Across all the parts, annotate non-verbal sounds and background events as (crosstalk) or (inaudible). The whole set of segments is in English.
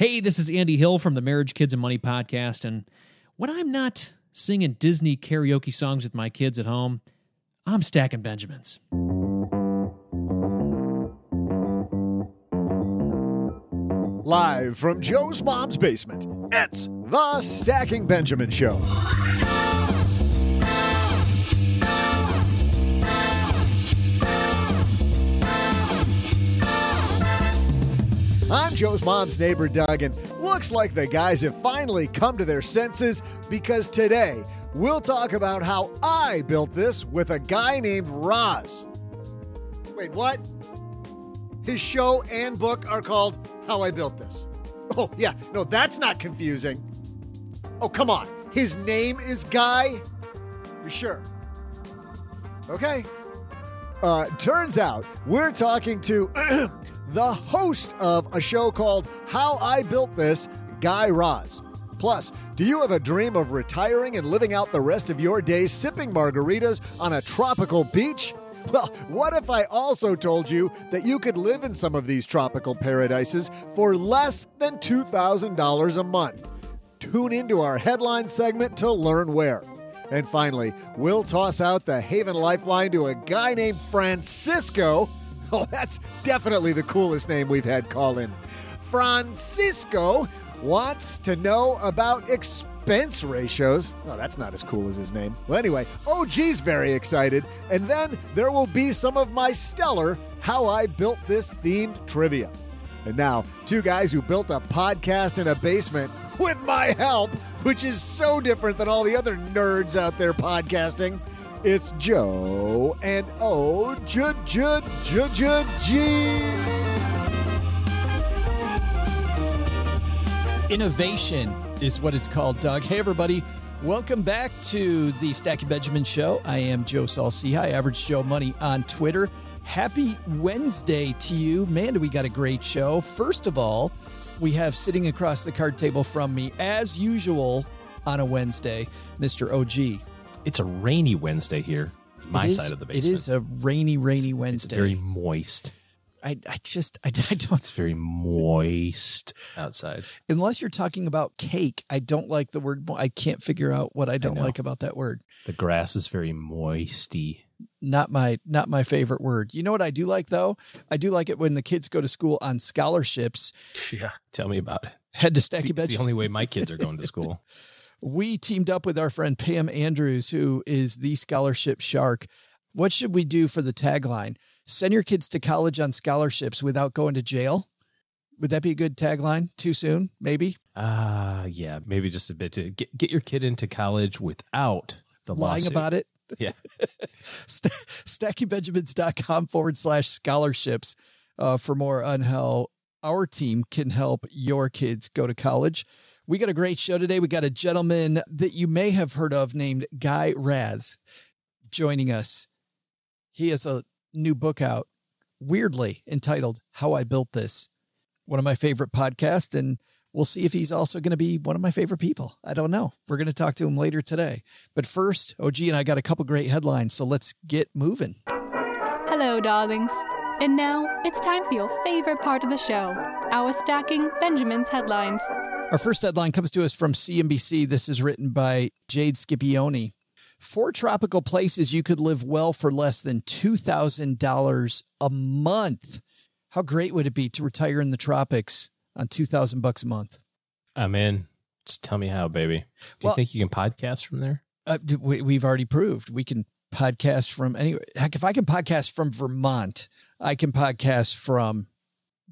Hey, this is Andy Hill from the Marriage, Kids, and Money podcast. And when I'm not singing Disney karaoke songs with my kids at home, I'm stacking Benjamins. Live from Joe's mom's basement, it's the Stacking Benjamin Show. I'm Joe's mom's neighbor, Doug, and looks like the guys have finally come to their senses because today we'll talk about how I built this with a guy named Raz. Wait, what? His show and book are called How I Built This. Oh, yeah, no, that's not confusing. Oh, come on. His name is Guy? You sure? Okay. Uh, turns out we're talking to (clears throat) the host of a show called How I Built This, Guy Raz. Plus, do you have a dream of retiring and living out the rest of your days sipping margaritas on a tropical beach? Well, what if I also told you that you could live in some of these tropical paradises for less than $2,000 a month? Tune into our headline segment to learn where. And finally, we'll toss out the Haven Lifeline to a guy named Francisco. (laughs) Oh, that's definitely the coolest name we've had call in. Francisco wants to know about expense ratios. Oh, that's not as cool as his name. Well, anyway, OG's very excited. And then there will be some of my stellar How I Built This themed trivia. And now, two guys who built a podcast in a basement with my help, which is so different than all the other nerds out there podcasting. It's Joe and O J J J J G. Innovation is what it's called, Doug. Hey, everybody. Welcome back to the Stacking Benjamin Show. I am Joe Saul-Sehy, Average Joe Money on Twitter. Happy Wednesday to you. Man, do we got a great show. First of all, we have sitting across the card table from me, as usual on a Wednesday, Mr. OG. It's a rainy Wednesday here, my is- side of the basement. It is a rainy, rainy It's Wednesday. very moist. I, I just, I, (laughs) I don't, It's very moist outside. unless you're talking about cake, I don't like the word, mo- I can't figure out what I don't know. like about that word. The grass is very moisty. not my not my favorite word. You know what I do like though? I do like it when the kids go to school on scholarships. (laughs) Yeah, tell me about it. Head to It's Stacky it's Bench. the only way my kids are going to (laughs) school. We teamed up with our friend Pam Andrews, who is the scholarship shark. What should we do for the tagline? Send your kids to college on scholarships without going to jail. Would that be a good tagline? Too soon, maybe. Ah, yeah, maybe just a bit to get get your kid into college without the Lying lawsuit. about it. (laughs) Yeah. St- StackyBenjamins.com forward slash scholarships. uh, for more on how our team can help your kids go to college. We got a great show today. We got a gentleman that you may have heard of named Guy Raz joining us. He has a new book out, weirdly entitled How I Built This. One of my favorite podcasts, and we'll see if he's also going to be one of my favorite people. I don't know. We're going to talk to him later today. But first, OG and I got a couple great headlines, so let's get moving. Hello, darlings. And now it's time for your favorite part of the show our Stacking Benjamin's headlines. Our first headline comes to us from CNBC. This is written by Jade Scipione. Four tropical places you could live well for less than $2,000 a month. How great would it be to retire in the tropics on 2000 bucks a month? I'm in. Just tell me how, baby. Do Well- you think you can podcast from there? Uh, we, we've already proved we can podcast from anywhere. Heck, if I can podcast from Vermont, I can podcast from.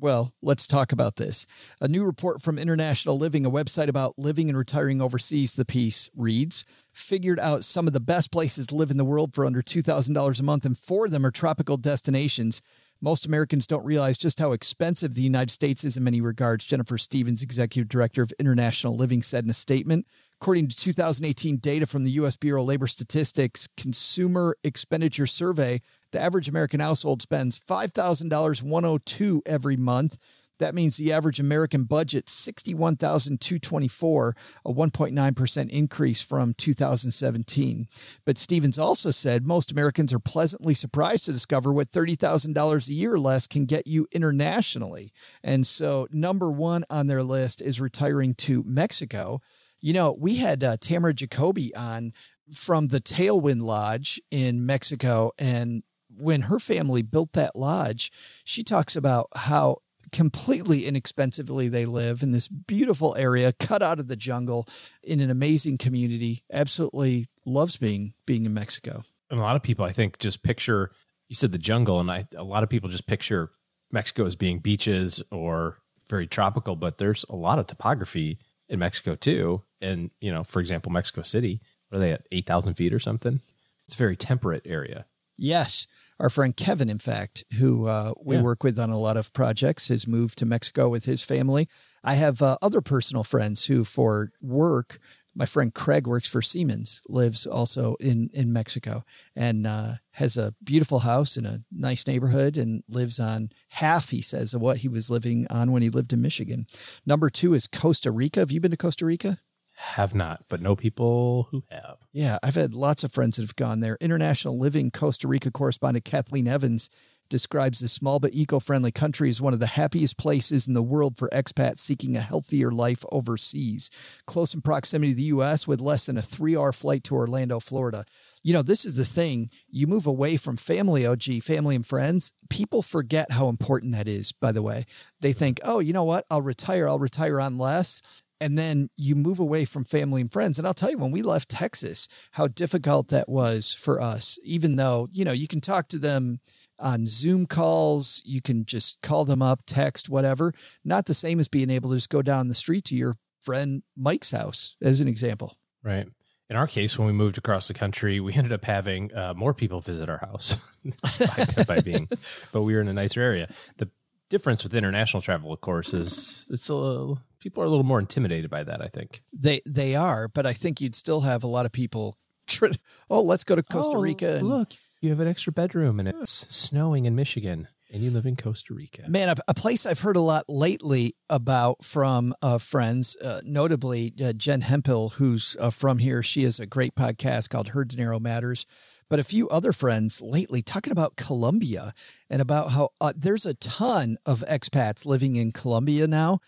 Well, let's talk about this. A new report from International Living, a website about living and retiring overseas, the piece reads, figured out some of the best places to live in the world for under $2,000 a month, and four of them are tropical destinations. Most Americans don't realize just how expensive the United States is in many regards. Jennifer Stevens, executive director of International Living, said in a statement. According to 2018 data from the U.S. Bureau of Labor Statistics Consumer Expenditure Survey, the average American household spends $5,102 every month. That means the average American budget 61,224, a 1.9% increase from 2017. But Stevens also said most Americans are pleasantly surprised to discover what $30,000 a year less can get you internationally. And so number 1 on their list is retiring to Mexico. You know, we had uh, Tamara Jacoby on from the Tailwind Lodge in Mexico and when her family built that lodge, she talks about how completely inexpensively they live in this beautiful area cut out of the jungle in an amazing community absolutely loves being being in mexico And a lot of people, I think, just picture. You said the jungle, and I a lot of people just picture Mexico as being beaches or very tropical. But there's a lot of topography in Mexico too. And you know, for example, Mexico City, what are they at eight thousand feet or something? It's a very temperate area. yes our friend kevin in fact who uh, we Yeah. work with on a lot of projects has moved to mexico with his family i have uh, other personal friends who for work my friend Craig works for Siemens, lives also in, in Mexico and uh, has a beautiful house in a nice neighborhood and lives on half, he says, of what he was living on when he lived in Michigan. Number two is Costa Rica. Have you been to Costa Rica? Have not, but know people who have. Yeah, I've had lots of friends that have gone there. International Living Costa Rica correspondent Kathleen Evans describes this small but eco-friendly country as one of the happiest places in the world for expats seeking a healthier life overseas. Close in proximity to the US with less than a 3-hour flight to Orlando, Florida. You know, this is the thing. You move away from family OG, family and friends, people forget how important that is, by the way. They think, "Oh, you know what? I'll retire. I'll retire on less." And then you move away from family and friends. And I'll tell you, when we left Texas, how difficult that was for us, even though, you know, you can talk to them on Zoom calls, you can just call them up, text, whatever. Not the same as being able to just go down the street to your friend Mike's house, as an example. Right. In our case, when we moved across the country, we ended up having uh, more people visit our house (laughs) by, by being, (laughs) but we were in a nicer area. The difference with international travel, of course, is it's a little, people are a little more intimidated by that. I think. They they are, but I think you'd still have a lot of people. (laughs) Try, oh, let's go to Costa Oh, Rica. And, look, you have an extra bedroom, and it's snowing in Michigan, and you live in Costa Rica. Man, a, a place I've heard a lot lately about from uh, friends, uh, notably uh, Jen Hemphill, who's uh, from here. She has a great podcast called Her Dinero Matters. But a few other friends lately talking about Colombia and about how uh, there's a ton of expats living in Colombia now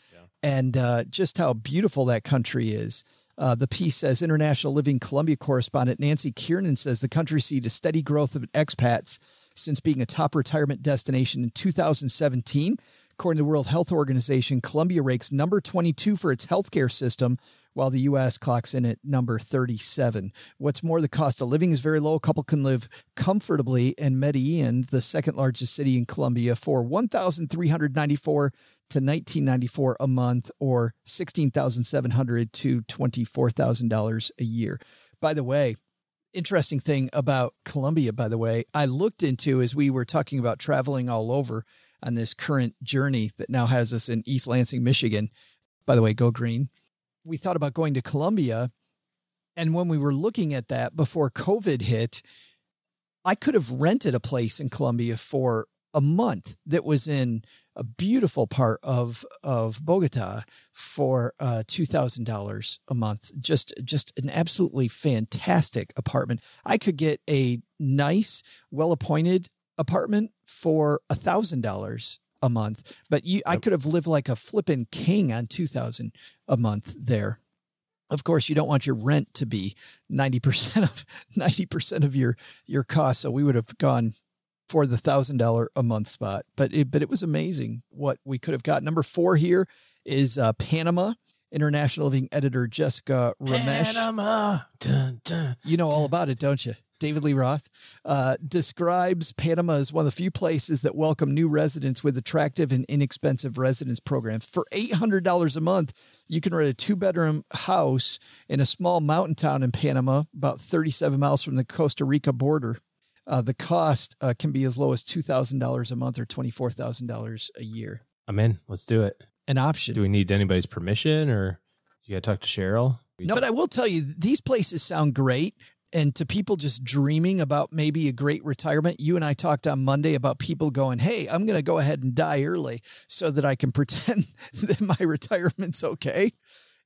and uh, just how beautiful that country is. Uh, the piece says International Living Colombia correspondent Nancy Kiernan says the country seen a steady growth of expats since being a top retirement destination in 2017. According to the World Health Organization, Colombia ranks number 22 for its healthcare system, while the U.S. clocks in at number 37. What's more, the cost of living is very low. A couple can live comfortably in Medellin, the second largest city in Colombia, for 1,394 to 1994 a month or 16,700 to $24,000 a year. By the way, interesting thing about Colombia, by the way, I looked into as we were talking about traveling all over on this current journey that now has us in East Lansing, Michigan. By the way, go green. We thought about going to Colombia. And when we were looking at that before COVID hit, I could have rented a place in Colombia for a month that was in a beautiful part of of Bogota for uh, two thousand dollars a month. Just just an absolutely fantastic apartment. I could get a nice, well appointed apartment for a thousand dollars a month, but you, I could have lived like a flippin' king on two thousand a month there. Of course, you don't want your rent to be ninety percent (laughs) of ninety percent of your your cost. So we would have gone for the thousand dollar a month spot. But it, but it was amazing what we could have got. Number four here is uh, Panama. International Living editor Jessica Ramesh. Panama. Dun, dun, You know all about it, don't you? David Lee Roth uh, describes Panama as one of the few places that welcome new residents with attractive and inexpensive residence programs. For $800 a month, you can rent a two bedroom house in a small mountain town in Panama, about 37 miles from the Costa Rica border. Uh, the cost uh, can be as low as $2,000 a month or $24,000 a year. I'm in. Let's do it. An option. Do we need anybody's permission or do you got to talk to Cheryl? No, but I will tell you, these places sound great. And to people just dreaming about maybe a great retirement, you and I talked on Monday about people going, Hey, I'm going to go ahead and die early so that I can (laughs) pretend that my retirement's okay.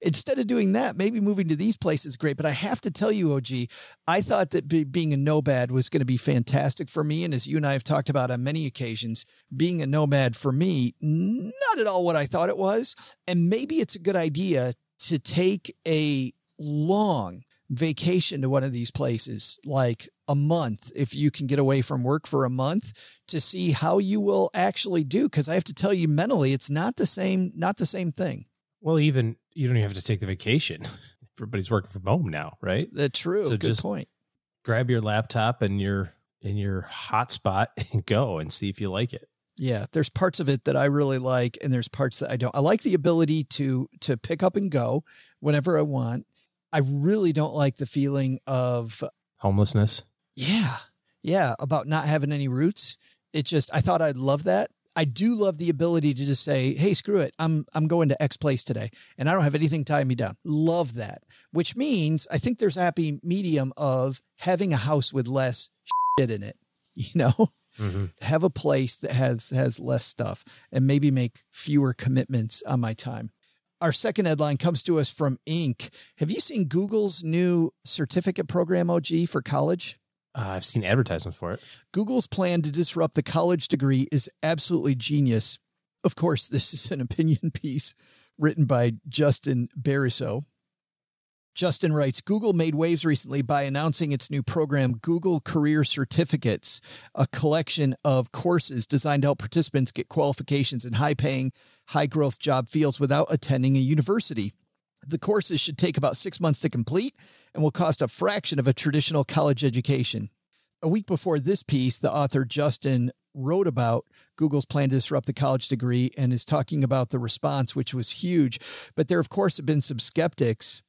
Instead of doing that, maybe moving to these places is great. But I have to tell you, OG, I thought that be, being a nomad was going to be fantastic for me. And as you and I have talked about on many occasions, being a nomad for me, not at all what I thought it was. And maybe it's a good idea to take a long vacation to one of these places, like a month, if you can get away from work for a month to see how you will actually do. Cause I have to tell you mentally, it's not the same, not the same thing. Well, even you don't even have to take the vacation. (laughs) Everybody's working from home now, right? The true. So good just- point. Grab your laptop and your in your hotspot (laughs) and go and see if you like it. Yeah, there's parts of it that I really like, and there's parts that I don't. I like the ability to to pick up and go whenever I want. I really don't like the feeling of Homelessness. yeah, yeah, about not having any roots. It just I thought I'd love that. I do love the ability to just say, "Hey, screw it. I'm I'm going to X place today, and I don't have anything tying me down." Love that. Which means I think there's a happy medium of having a house with less shit in it. (laughs) You know, mm-hmm. have a place that has has less stuff and maybe make fewer commitments on my time. Our second headline comes to us from Inc. Have you seen Google's new certificate program OG for college? Uh, I've seen advertisements for it. Google's plan to disrupt the college degree is absolutely genius. Of course, this is an opinion (laughs) piece written by Justin Bariso. Justin writes Google made waves recently by announcing its new program, Google Career Certificates, a collection of courses designed to help participants get qualifications in high paying, high growth job fields without attending a university. The courses should take about six months to complete and will cost a fraction of a traditional college education. A week before this piece, the author Justin wrote about Google's plan to disrupt the college degree and is talking about the response, which was huge. But there, of course, have been some skeptics.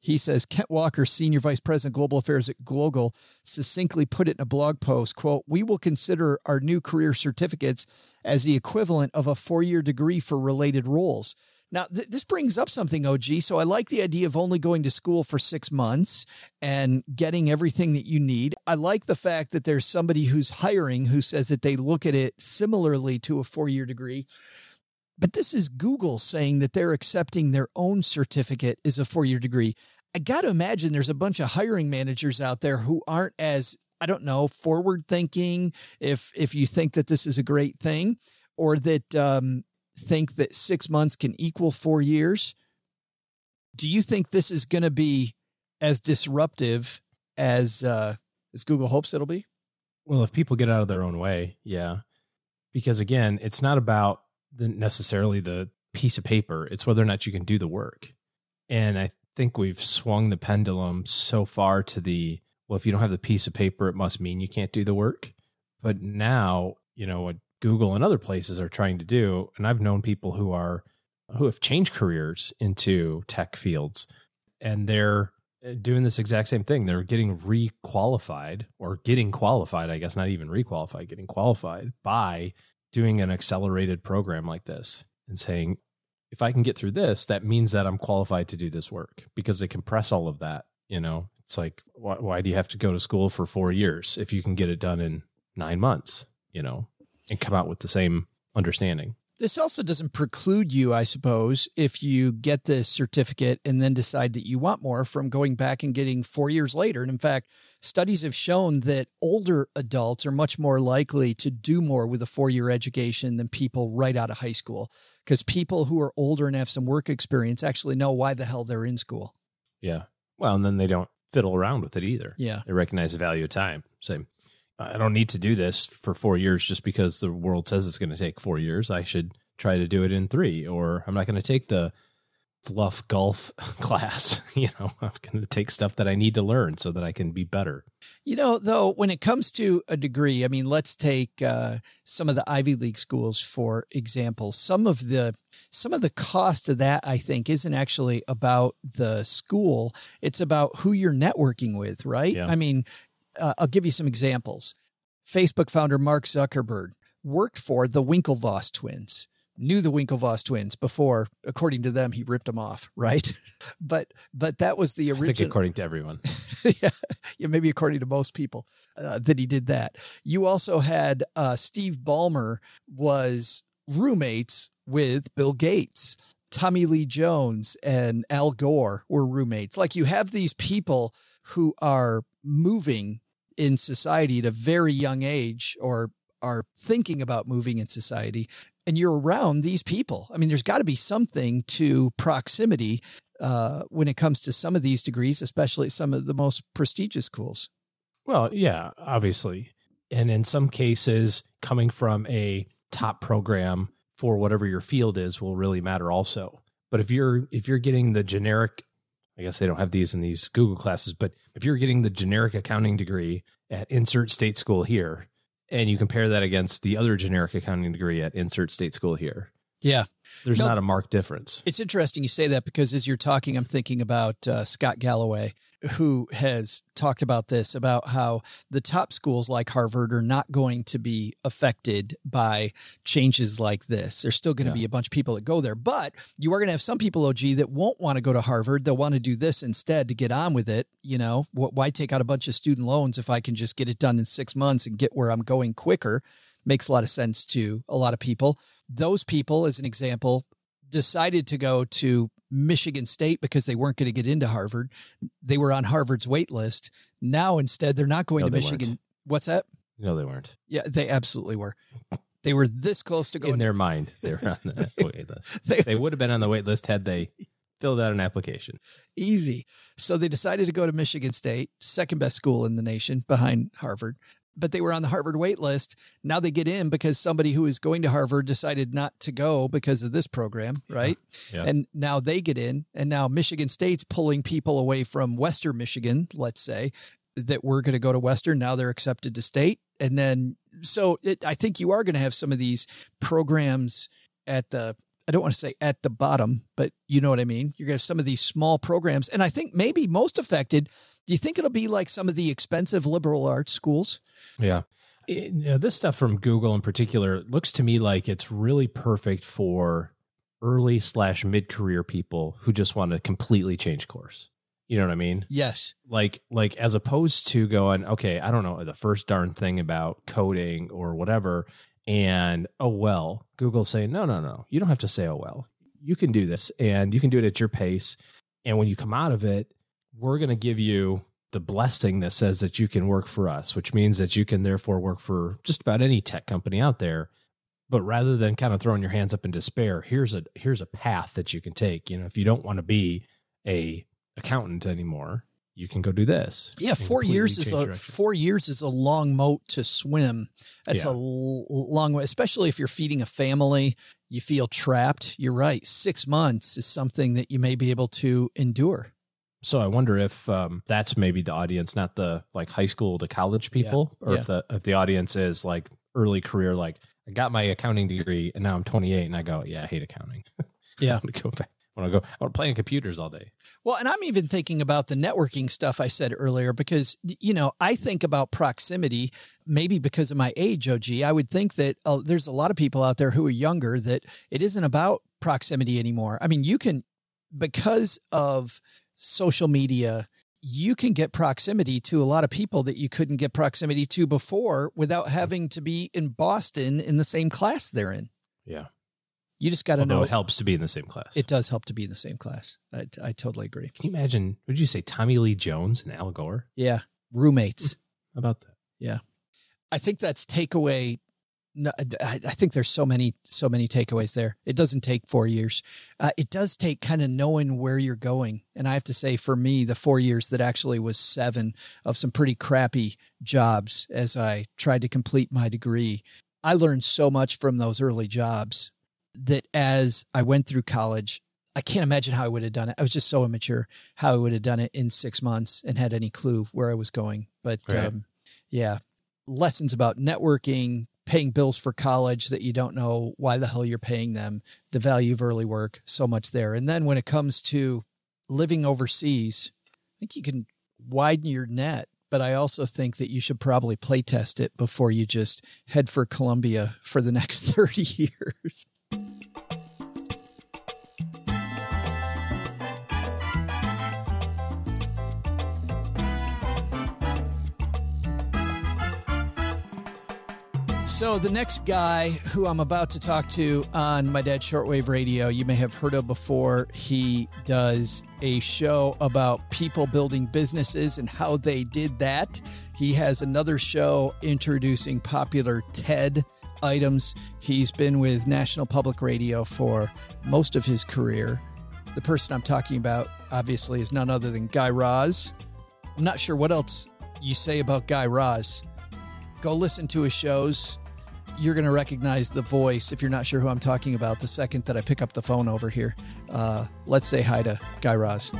He says Kent Walker, senior vice president global affairs at Google, succinctly put it in a blog post, quote, "We will consider our new career certificates as the equivalent of a four-year degree for related roles." Now, th- this brings up something, OG. So I like the idea of only going to school for six months and getting everything that you need. I like the fact that there's somebody who's hiring who says that they look at it similarly to a four year degree. But this is Google saying that they're accepting their own certificate as a four year degree. I got to imagine there's a bunch of hiring managers out there who aren't as, I don't know, forward thinking if, if you think that this is a great thing or that, um, think that six months can equal four years. Do you think this is going to be as disruptive as uh, as Google hopes it'll be? Well, if people get out of their own way, yeah. Because again, it's not about the necessarily the piece of paper. It's whether or not you can do the work. And I think we've swung the pendulum so far to the well, if you don't have the piece of paper, it must mean you can't do the work. But now, you know, what Google and other places are trying to do, and I've known people who are who have changed careers into tech fields and they're uh, doing this exact same thing. They're getting re-qualified or getting qualified, I guess, not even re-qualified, getting qualified by doing an accelerated program like this and saying, if I can get through this, that means that I'm qualified to do this work because they compress all of that. You know, it's like, why, why do you have to go to school for four years if you can get it done in nine months, you know, and come out with the same understanding? This also doesn't preclude you, I suppose, if you get this certificate and then decide that you want more from going back and getting four years later. And in fact, studies have shown that older adults are much more likely to do more with a four year education than people right out of high school. Because people who are older and have some work experience actually know why the hell they're in school. Yeah. Well, and then they don't fiddle around with it either. Yeah. They recognize the value of time. Say, I don't need to do this for four years just because the world says it's going to take four years. I should try to do it in three, or I'm not going to take the fluff golf (laughs) class. (laughs) You know, I'm going to take stuff that I need to learn so that I can be better. You know, though, when it comes to a degree, I mean, let's take uh, some of the Ivy League schools for example. Some of the some of the cost of that, I think, isn't actually about the school. It's about who you're networking with, right? Yeah. I mean, uh, I'll give you some examples. Facebook founder Mark Zuckerberg worked for the Winklevoss twins. Knew the Winklevoss twins before, according to them, he ripped them off, (laughs) right? But but that was the I think original. according to everyone. (laughs) yeah, yeah, maybe according to most people uh, that he did that. You also had uh, Steve Ballmer was roommates with Bill Gates. Tommy Lee Jones and Al Gore were roommates. Like you have these people who are moving in society at a very young age or are thinking about moving in society and you're around these people. I mean, there's got to be something to proximity uh, when it comes to some of these degrees, especially some of the most prestigious schools. Well, yeah, obviously. And in some cases, coming from a top program for whatever your field is will really matter also. But if you're if you're getting the generic I guess they don't have these in these Google classes, but if you're getting the generic accounting degree at insert state school here and you compare that against the other generic accounting degree at insert state school here, Yeah. there's No. not a marked difference. It's interesting you say that because as you're talking, I'm thinking about uh, Scott Galloway, who has talked about this about how the top schools like Harvard are not going to be affected by changes like this. There's still going to Yeah. be a bunch of people that go there, but you are going to have some people, OG, that won't want to go to Harvard. They'll want to do this instead to get on with it. You know, Wh- why take out a bunch of student loans if I can just get it done in six months and get where I'm going quicker? Makes a lot of sense to a lot of people. Those people, as an example, decided to go to Michigan State because they weren't going to get into Harvard. They were on Harvard's wait list. Now instead they're not going No, to Michigan. weren't. What's that? No, they weren't. Yeah, they absolutely were. They were this close to going. In their mind, they were on the (laughs) wait list. They- They would have been on the wait list had they filled out an application. easy. So they decided to go to Michigan State, second best school in the nation behind Harvard. But they were on the Harvard wait list. Now they get in because somebody who is going to Harvard decided not to go because of this program, right? Yeah. And now they get in. And now Michigan State's pulling people away from Western Michigan, let's say, that were going to go to Western. Now they're accepted to state. And then, so it, I think you are going to have some of these programs at the I don't want to say at the bottom, but you know what I mean. You're going to have some of these small programs. And I think maybe most affected, do you think it'll be like some of the expensive liberal arts schools? Yeah. It- you know, this stuff from Google in particular looks to me like it's really perfect for early slash mid career people who just want to completely change course. You know what I mean? Yes. Like, like as opposed to going, okay, I don't know the first darn thing about coding or whatever, and oh well, Google's saying, no, no, no, you don't have to say oh well. You can do this, and you can do it at your pace. And when you come out of it, we're going to give you the blessing that says that you can work for us, which means that you can therefore work for just about any tech company out there. But rather than kind of throwing your hands up in despair, here's a here's a path that you can take. You know, if you don't want to be a accountant anymore, you can go do this. Yeah, four years is a direction. four years is a long moat to swim. That's Yeah. a l- long way, especially if you're feeding a family. You feel trapped. You're right. Six months is something that you may be able to endure. So I wonder if um, that's maybe the audience, not the like high school to college people, or yeah. if the if the audience is like early career, like I got my accounting degree and now I'm 28 and I go, yeah, I hate accounting. (laughs) Yeah. I want to go back. I I go. I want to play on computers all day. Well, and I'm even thinking about the networking stuff I said earlier because, you know, I think about proximity, maybe because of my age, OG. I would think that uh, there's a lot of people out there who are younger that it isn't about proximity anymore. I mean, you can, because of social media, you can get proximity to a lot of people that you couldn't get proximity to before without having to be in Boston in the same class they're in. Yeah. You just got to know it helps to be in the same class. It does help to be in the same class. I, I totally agree. Can you imagine? Would you say Tommy Lee Jones and Al Gore? Yeah, roommates. How about that? Yeah, I think that's takeaway. I think there's so many, so many takeaways there. It doesn't take four years. Uh, it does take kind of knowing where you're going. And I have to say, for me, the four years that actually was seven of some pretty crappy jobs as I tried to complete my degree. I learned so much from those early jobs that as I went through college, I can't imagine how I would have done it. I was just so immature how I would have done it in six months and had any clue where I was going. But right. um, yeah, lessons about networking, paying bills for college that you don't know why the hell you're paying them, the value of early work, so much there. And then when it comes to living overseas, I think you can widen your net. But I also think that you should probably play test it before you just head for Colombia for the next (laughs) 30 years. So, the next guy who I'm about to talk to on my dad's shortwave radio, you may have heard of before. He does a show about people building businesses and how they did that. He has another show introducing popular TED items. He's been with National Public Radio for most of his career. The person I'm talking about, obviously, is none other than Guy Raz. I'm not sure what else you say about Guy Raz. Go listen to his shows you're going to recognize the voice if you're not sure who I'm talking about the second that I pick up the phone over here. Uh, let's say hi to Guy Raz.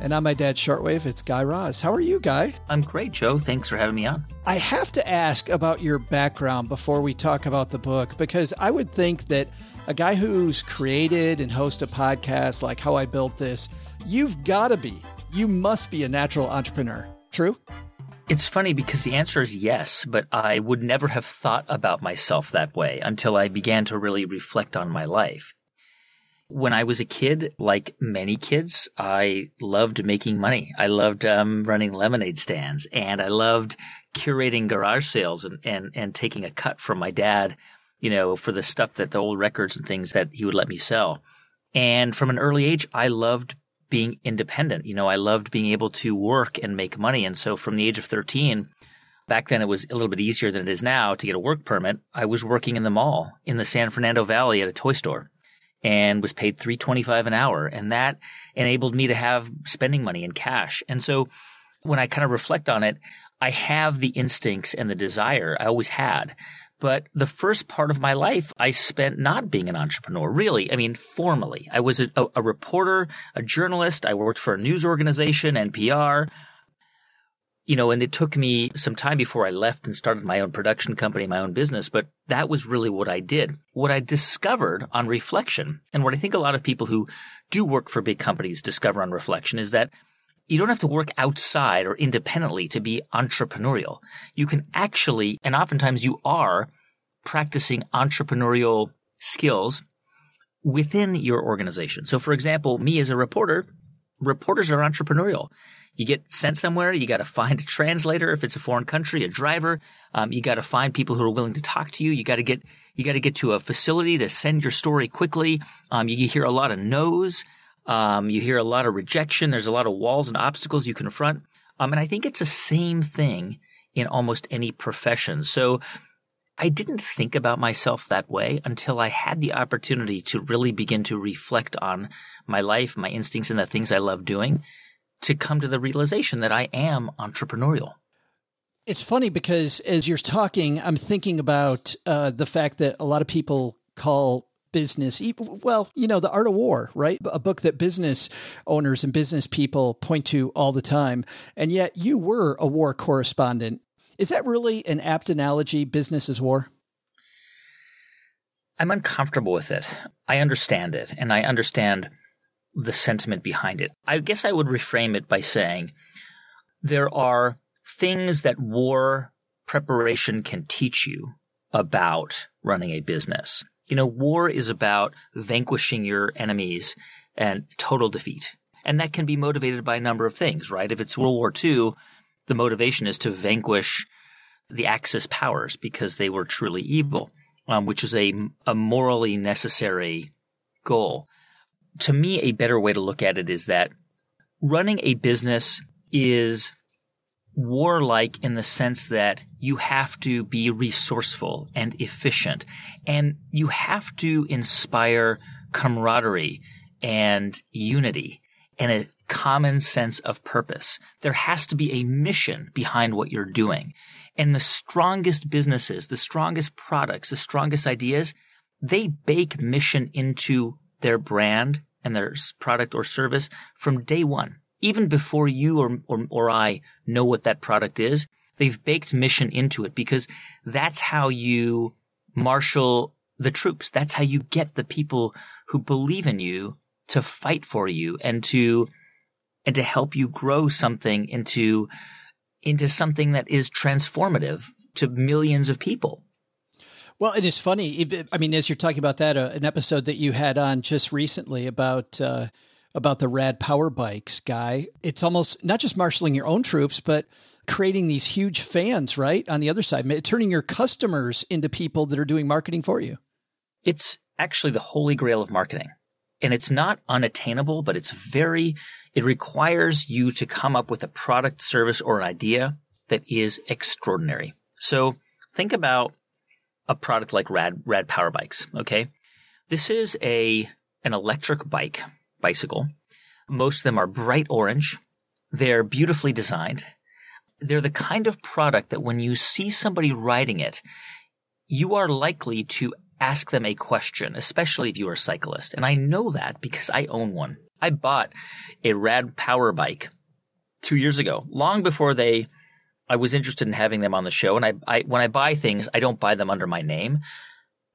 And on my dad's shortwave, it's Guy Raz. How are you, Guy? I'm great, Joe. Thanks for having me on. I have to ask about your background before we talk about the book because I would think that a guy who's created and host a podcast like How I Built This, you've got to be, you must be a natural entrepreneur. True? It's funny because the answer is yes, but I would never have thought about myself that way until I began to really reflect on my life. When I was a kid, like many kids, I loved making money. I loved um, running lemonade stands and I loved curating garage sales and, and, and taking a cut from my dad you know, for the stuff that the old records and things that he would let me sell. And from an early age, I loved being independent. You know, I loved being able to work and make money. And so from the age of 13, back then it was a little bit easier than it is now to get a work permit. I was working in the mall in the San Fernando Valley at a toy store and was paid 325 an hour. And that enabled me to have spending money in cash. And so when I kind of reflect on it, I have the instincts and the desire I always had but the first part of my life, I spent not being an entrepreneur, really. I mean, formally. I was a, a, reporter, a journalist. I worked for a news organization, NPR. You know, and it took me some time before I left and started my own production company, my own business, but that was really what I did. What I discovered on reflection, and what I think a lot of people who do work for big companies discover on reflection is that you don't have to work outside or independently to be entrepreneurial. You can actually, and oftentimes you are, practicing entrepreneurial skills within your organization. So, for example, me as a reporter, reporters are entrepreneurial. You get sent somewhere, you got to find a translator if it's a foreign country, a driver. Um, you got to find people who are willing to talk to you. You got to get you got to get to a facility to send your story quickly. Um, you hear a lot of no's. Um, you hear a lot of rejection. There's a lot of walls and obstacles you confront. Um, and I think it's the same thing in almost any profession. So I didn't think about myself that way until I had the opportunity to really begin to reflect on my life, my instincts, and the things I love doing to come to the realization that I am entrepreneurial. It's funny because as you're talking, I'm thinking about uh, the fact that a lot of people call business. Well, you know, The Art of War, right? A book that business owners and business people point to all the time. And yet you were a war correspondent. Is that really an apt analogy, business is war? I'm uncomfortable with it. I understand it, and I understand the sentiment behind it. I guess I would reframe it by saying there are things that war preparation can teach you about running a business. You know, war is about vanquishing your enemies and total defeat. And that can be motivated by a number of things, right? If it's World War II, the motivation is to vanquish the Axis powers because they were truly evil, um, which is a, a morally necessary goal. To me, a better way to look at it is that running a business is warlike in the sense that you have to be resourceful and efficient and you have to inspire camaraderie and unity and a common sense of purpose. There has to be a mission behind what you're doing. And the strongest businesses, the strongest products, the strongest ideas, they bake mission into their brand and their product or service from day one. Even before you or, or, or I know what that product is, they've baked mission into it because that's how you marshal the troops. That's how you get the people who believe in you to fight for you and to and to help you grow something into into something that is transformative to millions of people. Well, it is funny. I mean, as you're talking about that, uh, an episode that you had on just recently about uh, about the rad power bikes guy. It's almost not just marshaling your own troops, but creating these huge fans, right? On the other side, turning your customers into people that are doing marketing for you. It's actually the holy grail of marketing. And it's not unattainable, but it's very it requires you to come up with a product, service, or an idea that is extraordinary. So think about a product like Rad, Rad Power Bikes. Okay. This is a, an electric bike, bicycle. Most of them are bright orange. They're beautifully designed. They're the kind of product that when you see somebody riding it, you are likely to ask them a question, especially if you are a cyclist. And I know that because I own one. I bought a rad power bike two years ago, long before they, I was interested in having them on the show. And I, I, when I buy things, I don't buy them under my name,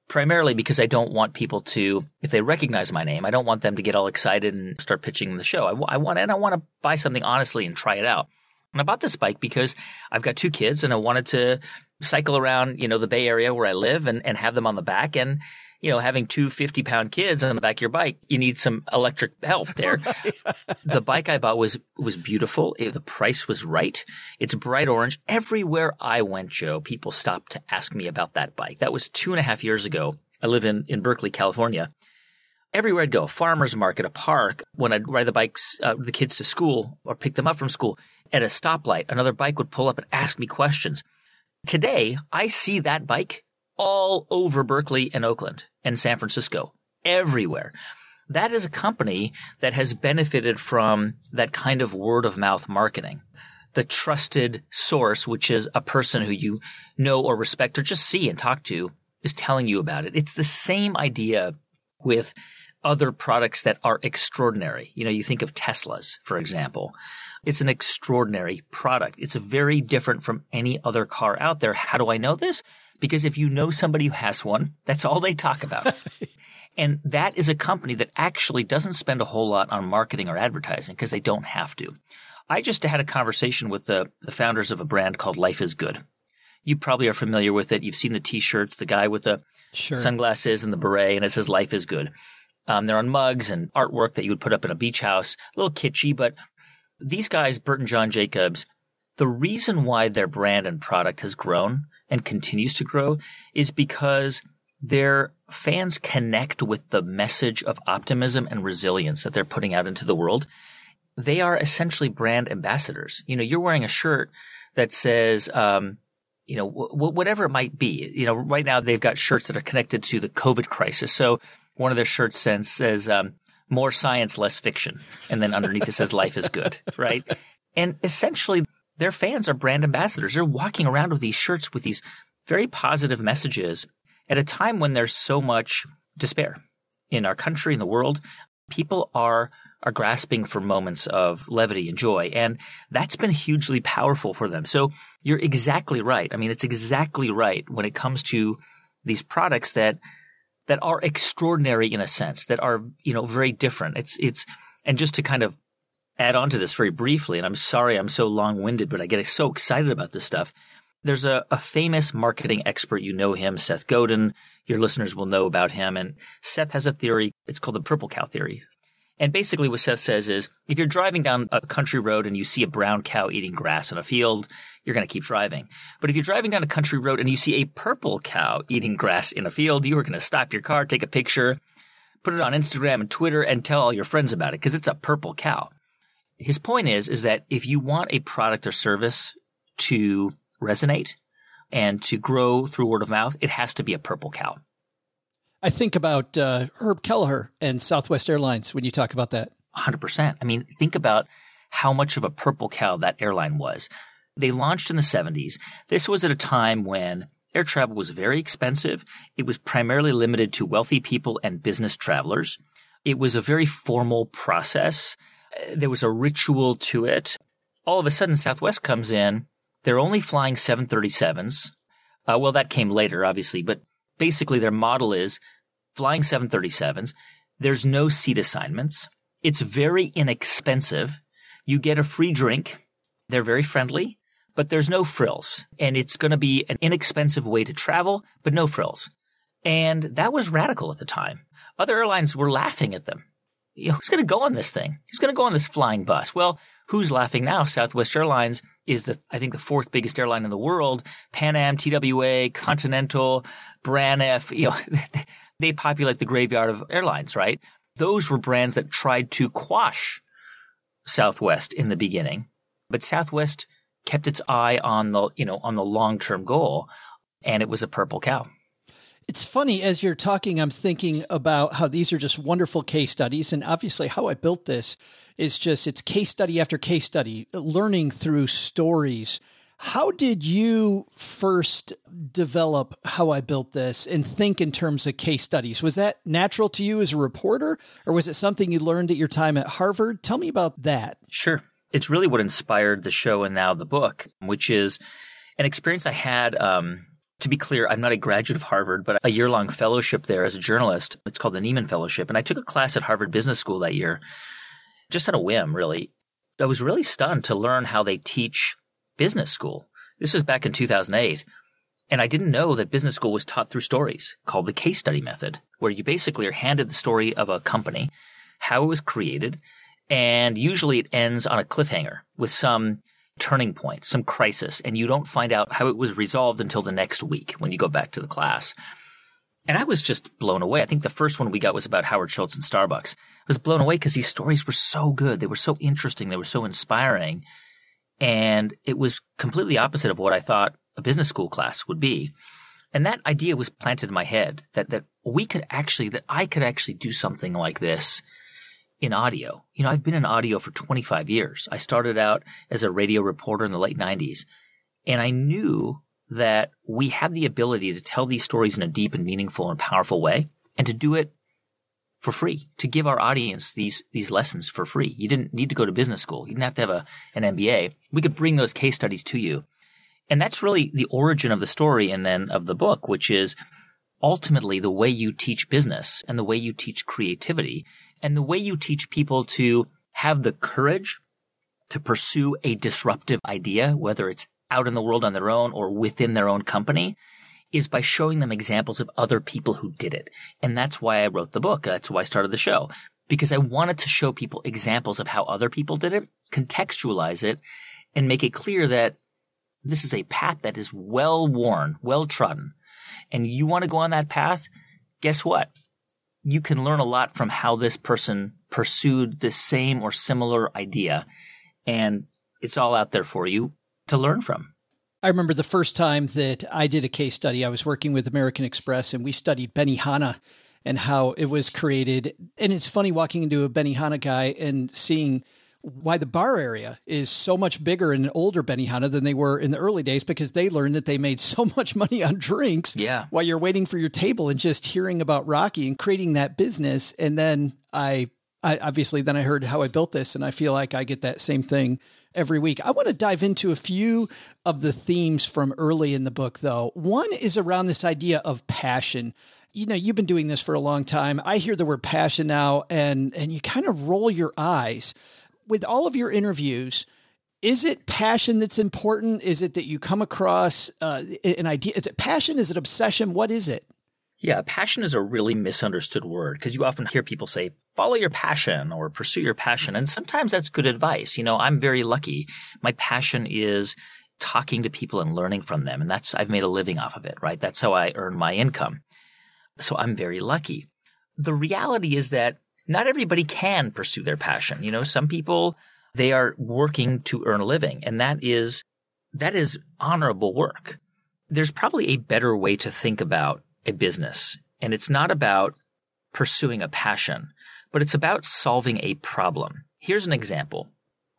primarily because I don't want people to, if they recognize my name, I don't want them to get all excited and start pitching the show. I, I want, and I want to buy something honestly and try it out. And I bought this bike because I've got two kids and I wanted to cycle around, you know, the Bay Area where I live and, and have them on the back. And you know, having two 50 pound kids on the back of your bike, you need some electric help there. (laughs) the bike I bought was, was beautiful. It, the price was right. It's bright orange. Everywhere I went, Joe, people stopped to ask me about that bike. That was two and a half years ago. I live in, in Berkeley, California. Everywhere I'd go, farmer's market, a park, when I'd ride the bikes, uh, the kids to school or pick them up from school, at a stoplight, another bike would pull up and ask me questions. Today, I see that bike all over Berkeley and Oakland and San Francisco, everywhere. That is a company that has benefited from that kind of word of mouth marketing. The trusted source, which is a person who you know or respect or just see and talk to, is telling you about it. It's the same idea with other products that are extraordinary. You know, you think of Teslas, for example. It's an extraordinary product. It's very different from any other car out there. How do I know this? Because if you know somebody who has one, that's all they talk about. (laughs) and that is a company that actually doesn't spend a whole lot on marketing or advertising because they don't have to. I just had a conversation with the, the founders of a brand called Life is Good. You probably are familiar with it. You've seen the t-shirts, the guy with the sure. sunglasses and the beret, and it says Life is Good. Um, they're on mugs and artwork that you would put up in a beach house. A little kitschy, but these guys, Bert and John Jacobs, the reason why their brand and product has grown and continues to grow is because their fans connect with the message of optimism and resilience that they're putting out into the world. They are essentially brand ambassadors. You know, you're wearing a shirt that says, um, you know, w- whatever it might be. You know, right now they've got shirts that are connected to the COVID crisis. So one of their shirts says, um, more science, less fiction. And then underneath it says life is good, (laughs) right? And essentially their fans are brand ambassadors. They're walking around with these shirts with these very positive messages at a time when there's so much despair. in our country, in the world, people are are grasping for moments of levity and joy. And that's been hugely powerful for them. So you're exactly right. I mean, it's exactly right when it comes to these products that that are extraordinary in a sense, that are, you know, very different. It's it's and just to kind of add on to this very briefly, and I'm sorry I'm so long winded, but I get so excited about this stuff. There's a, a famous marketing expert, you know him, Seth Godin. Your listeners will know about him. And Seth has a theory. It's called the purple cow theory. And basically what Seth says is if you're driving down a country road and you see a brown cow eating grass in a field, you're going to keep driving. But if you're driving down a country road and you see a purple cow eating grass in a field, you are going to stop your car, take a picture, put it on Instagram and Twitter and tell all your friends about it because it's a purple cow. His point is, is that if you want a product or service to resonate and to grow through word of mouth, it has to be a purple cow. I think about uh, Herb Kelleher and Southwest Airlines when you talk about that. 100%. I mean, think about how much of a purple cow that airline was. They launched in the 70s. This was at a time when air travel was very expensive. It was primarily limited to wealthy people and business travelers. It was a very formal process. There was a ritual to it. All of a sudden, Southwest comes in. They're only flying 737s. Uh, well, that came later, obviously, but basically their model is flying 737s. There's no seat assignments. It's very inexpensive. You get a free drink. They're very friendly, but there's no frills. And it's going to be an inexpensive way to travel, but no frills. And that was radical at the time. Other airlines were laughing at them. You know, who's going to go on this thing? Who's going to go on this flying bus? Well, who's laughing now? Southwest Airlines is the, I think, the fourth biggest airline in the world. Pan Am, TWA, Continental, Braniff, you know, (laughs) they populate the graveyard of airlines, right? Those were brands that tried to quash Southwest in the beginning, but Southwest kept its eye on the, you know, on the long-term goal, and it was a purple cow. It's funny as you're talking, I'm thinking about how these are just wonderful case studies. And obviously, how I built this is just it's case study after case study, learning through stories. How did you first develop how I built this and think in terms of case studies? Was that natural to you as a reporter, or was it something you learned at your time at Harvard? Tell me about that. Sure. It's really what inspired the show and now the book, which is an experience I had. Um, to be clear, I'm not a graduate of Harvard, but a year long fellowship there as a journalist. It's called the Nieman Fellowship. And I took a class at Harvard Business School that year, just on a whim, really. I was really stunned to learn how they teach business school. This was back in 2008. And I didn't know that business school was taught through stories called the case study method, where you basically are handed the story of a company, how it was created, and usually it ends on a cliffhanger with some turning point, some crisis, and you don't find out how it was resolved until the next week when you go back to the class. And I was just blown away. I think the first one we got was about Howard Schultz and Starbucks. I was blown away because these stories were so good. They were so interesting. They were so inspiring. And it was completely opposite of what I thought a business school class would be. And that idea was planted in my head that, that we could actually, that I could actually do something like this in audio. You know, I've been in audio for 25 years. I started out as a radio reporter in the late 90s, and I knew that we had the ability to tell these stories in a deep and meaningful and powerful way and to do it for free, to give our audience these, these lessons for free. You didn't need to go to business school. You didn't have to have a, an MBA. We could bring those case studies to you. And that's really the origin of the story and then of the book, which is ultimately the way you teach business and the way you teach creativity and the way you teach people to have the courage to pursue a disruptive idea, whether it's out in the world on their own or within their own company, is by showing them examples of other people who did it. And that's why I wrote the book. That's why I started the show. Because I wanted to show people examples of how other people did it, contextualize it, and make it clear that this is a path that is well worn, well trodden. And you want to go on that path? Guess what? You can learn a lot from how this person pursued the same or similar idea. And it's all out there for you to learn from. I remember the first time that I did a case study, I was working with American Express and we studied Benihana and how it was created. And it's funny walking into a Benihana guy and seeing why the bar area is so much bigger in older Benihana than they were in the early days because they learned that they made (laughs) so much money on drinks Yeah. while you're waiting for your table and just hearing about Rocky and creating that business. And then I, I obviously then I heard how I built this and I feel like I get that same thing every week. I want to dive into a few of the themes from early in the book though. One is around this idea of passion you know you've been doing this for a long time i hear the word passion now and and you kind of roll your eyes with all of your interviews is it passion that's important is it that you come across uh, an idea is it passion is it obsession what is it Yeah, passion is a really misunderstood word because you often hear people say, follow your passion or pursue your passion. And sometimes that's good advice. You know, I'm very lucky. My passion is talking to people and learning from them. And that's, I've made a living off of it, right? That's how I earn my income. So I'm very lucky. The reality is that not everybody can pursue their passion. You know, some people, they are working to earn a living and that is, that is honorable work. There's probably a better way to think about a business and it's not about pursuing a passion, but it's about solving a problem. Here's an example.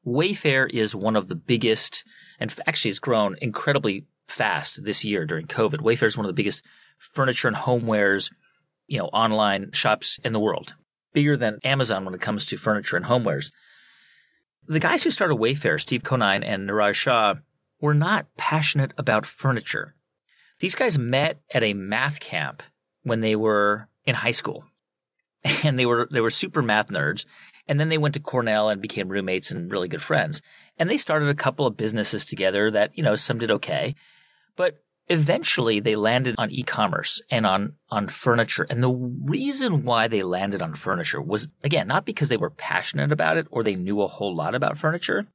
Wayfair is one of the biggest and actually has grown incredibly fast this year during COVID. Wayfair is one of the biggest furniture and homewares, you know, online shops in the world. Bigger than Amazon when it comes to furniture and homewares. The guys who started Wayfair, Steve Conine and Niraj Shah, were not passionate about furniture. These guys met at a math camp when they were in high school. (laughs) And they were they were super math nerds. And then they went to Cornell and became roommates and really good friends. And they started a couple of businesses together that, you know, some did okay. But eventually they landed on e-commerce and on on furniture. And the reason why they landed on furniture was again not because they were passionate about it or they knew a whole lot about furniture.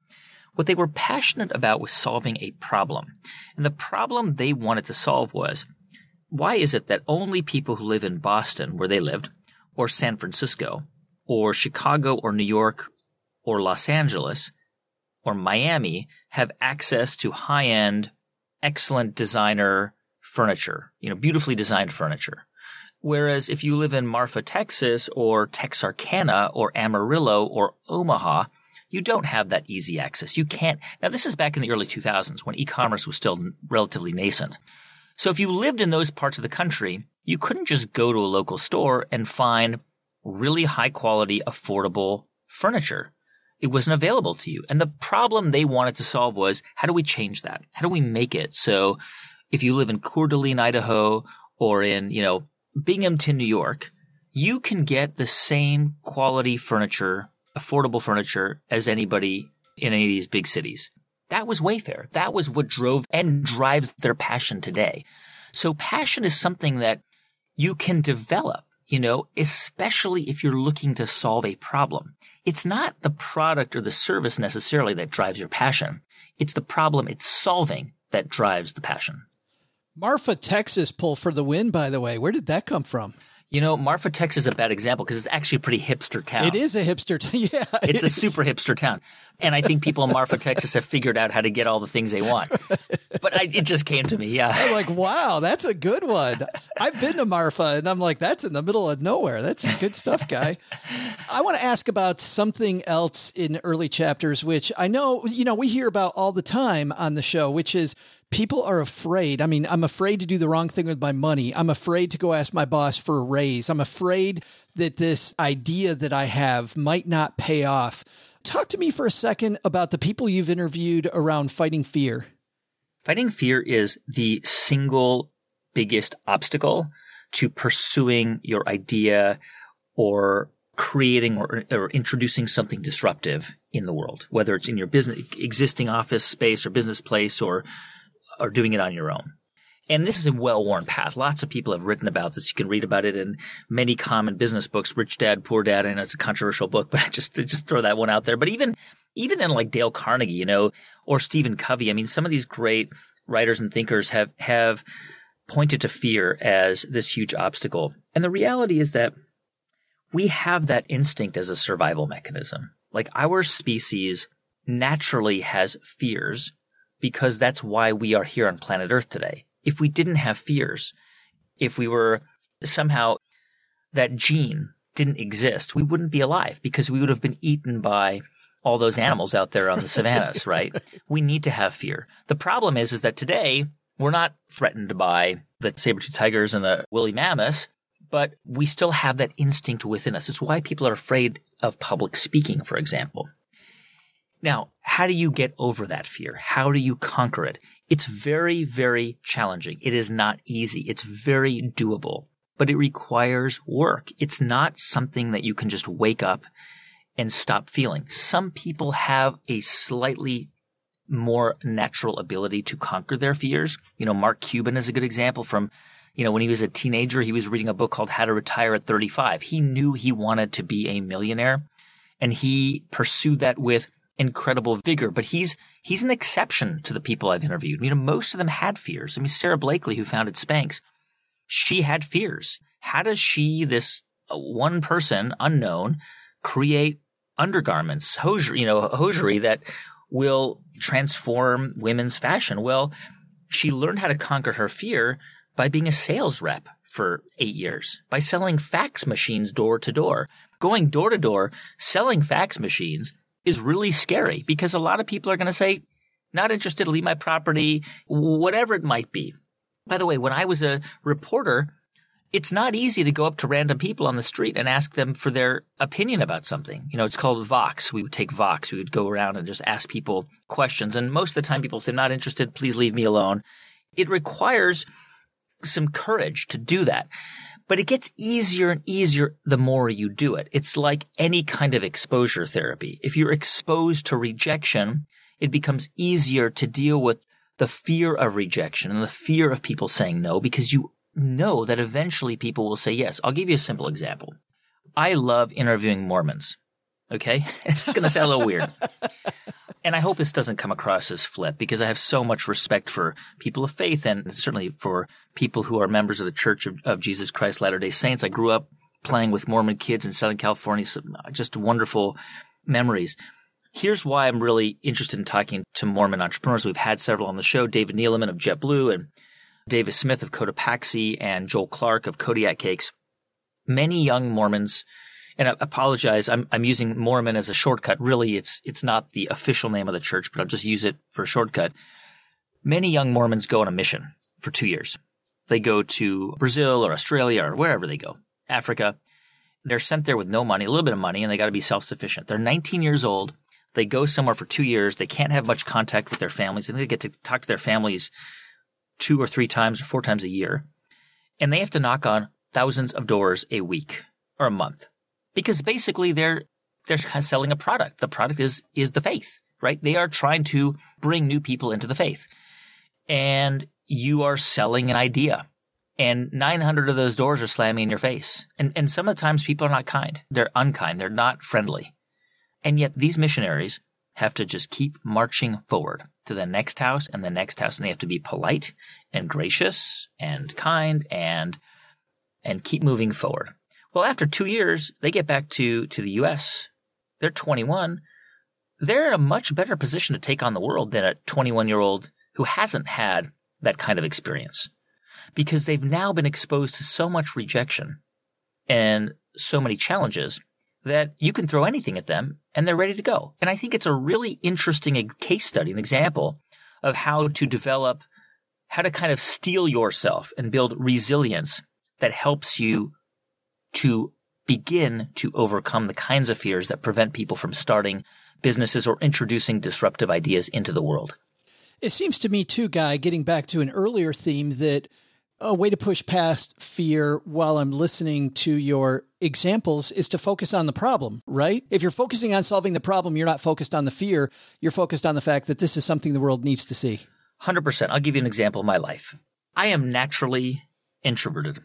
What they were passionate about was solving a problem. And the problem they wanted to solve was why is it that only people who live in Boston where they lived or San Francisco or Chicago or New York or Los Angeles or Miami have access to high-end excellent designer furniture, you know, beautifully designed furniture. Whereas if you live in Marfa, Texas or Texarkana or Amarillo or Omaha, you don't have that easy access. You can't. Now this is back in the early 2000s when e-commerce was still relatively nascent. So if you lived in those parts of the country, you couldn't just go to a local store and find really high quality, affordable furniture it wasn't available to you. And the problem they wanted to solve was how do we change that? How do we make it so if you live in Coeur d'Alene, Idaho, or in, you know, Binghamton, New York, you can get the same quality furniture, affordable furniture as anybody in any of these big cities. That was Wayfair. That was what drove and drives their passion today. So passion is something that you can develop, you know, especially if you're looking to solve a problem it's not the product or the service necessarily that drives your passion. It's the problem it's solving that drives the passion. Marfa, Texas pull for the win, by the way. Where did that come from? You know, Marfa, Texas is a bad example because it's actually a pretty hipster town. It is a hipster town. (laughs) Yeah. It's a super hipster town. And I think people in Marfa, Texas have figured out how to get all the things they want. But I, it just came to me. Yeah. I'm like, wow, that's a good one. I've been to Marfa and I'm like, that's in the middle of nowhere. That's good stuff, guy. I want to ask about something else in early chapters, which I know, you know, we hear about all the time on the show, which is people are afraid. I mean, I'm afraid to do the wrong thing with my money. I'm afraid to go ask my boss for a raise. I'm afraid that this idea that I have might not pay off. Talk to me for a second about the people you've interviewed around fighting fear. Fighting fear is the single biggest obstacle to pursuing your idea or creating or, or, introducing something disruptive in the world, whether it's in your business, existing office space or business place or, or doing it on your own. And this is a well-worn path. Lots of people have written about this. You can read about it in many common business books, Rich Dad, Poor Dad. and it's a controversial book, (laughs) but I just, just throw that one out there. But even, even in like Dale Carnegie, you know, or Stephen Covey, I mean, some of these great writers and thinkers have, have pointed to fear as this huge obstacle. And the reality is that we have that instinct as a survival mechanism. Like our species naturally has fears because that's why we are here on planet Earth today. If we didn't have fears, if we were somehow that gene didn't exist, we wouldn't be alive because we would have been eaten by all those animals out there on the savannas, (laughs) right? We need to have fear. The problem is, is that today we're not threatened by the saber-toothed tigers and the woolly mammoths, but we still have that instinct within us. It's why people are afraid of public speaking, for example. Now, how do you get over that fear? How do you conquer it? It's very, very challenging. It is not easy. It's very doable, but it requires work. It's not something that you can just wake up and stop feeling. Some people have a slightly more natural ability to conquer their fears. You know, Mark Cuban is a good example from, you know, when he was a teenager, he was reading a book called How to Retire at 35. He knew he wanted to be a millionaire and he pursued that with incredible vigor, but he's he's an exception to the people I've interviewed. You know, most of them had fears. I mean, Sara Blakely, who founded Spanx, she had fears. How does she, this uh, one person, unknown, create undergarments, hosiery, you know, hosiery that will transform women's fashion? Well, she learned how to conquer her fear by being a sales rep for eight years, by selling fax machines door to door. Going door to door, selling fax machines is really scary because a lot of people are going to say, not interested, leave my property, whatever it might be. By the way, when I was a reporter, it's not easy to go up to random people on the street and ask them for their opinion about something. You know, it's called Vox. We would take Vox. We would go around and just ask people questions. And most of the time people say, not interested, please leave me alone. It requires some courage to do that. But it gets easier and easier the more you do it. It's like any kind of exposure therapy. If you're exposed to rejection, it becomes easier to deal with the fear of rejection and the fear of people saying no because you know that eventually people will say yes. I'll give you a simple example. I love interviewing Mormons. Okay. (laughs) it's going to sound a little weird and I hope this doesn't come across as flip because I have so much respect for people of faith and certainly for people who are members of the Church of, of Jesus Christ Latter day Saints. I grew up playing with Mormon kids in Southern California, so uh, just wonderful memories. Here's why I'm really interested in talking to Mormon entrepreneurs. We've had several on the show David Neeleman of JetBlue and Davis Smith of Cotopaxi and Joel Clark of Kodiak Cakes. Many young Mormons and I apologize. I'm, I'm using Mormon as a shortcut. Really, it's, it's not the official name of the church, but I'll just use it for a shortcut. Many young Mormons go on a mission for two years. They go to Brazil or Australia or wherever they go, Africa. They're sent there with no money, a little bit of money, and they got to be self sufficient. They're 19 years old. They go somewhere for two years. They can't have much contact with their families. And they get to talk to their families two or three times or four times a year. And they have to knock on thousands of doors a week or a month because basically they're they're selling a product. The product is is the faith, right? They are trying to bring new people into the faith. And you are selling an idea. And 900 of those doors are slamming in your face. And and some of the times people are not kind. They're unkind. They're not friendly. And yet these missionaries have to just keep marching forward to the next house and the next house and they have to be polite and gracious and kind and and keep moving forward. Well, after two years, they get back to, to the US. They're 21. They're in a much better position to take on the world than a 21 year old who hasn't had that kind of experience because they've now been exposed to so much rejection and so many challenges that you can throw anything at them and they're ready to go. And I think it's a really interesting case study, an example of how to develop, how to kind of steel yourself and build resilience that helps you to begin to overcome the kinds of fears that prevent people from starting businesses or introducing disruptive ideas into the world. It seems to me, too, Guy, getting back to an earlier theme, that a way to push past fear while I'm listening to your examples is to focus on the problem, right? If you're focusing on solving the problem, you're not focused on the fear. You're focused on the fact that this is something the world needs to see. 100%. I'll give you an example of my life. I am naturally introverted.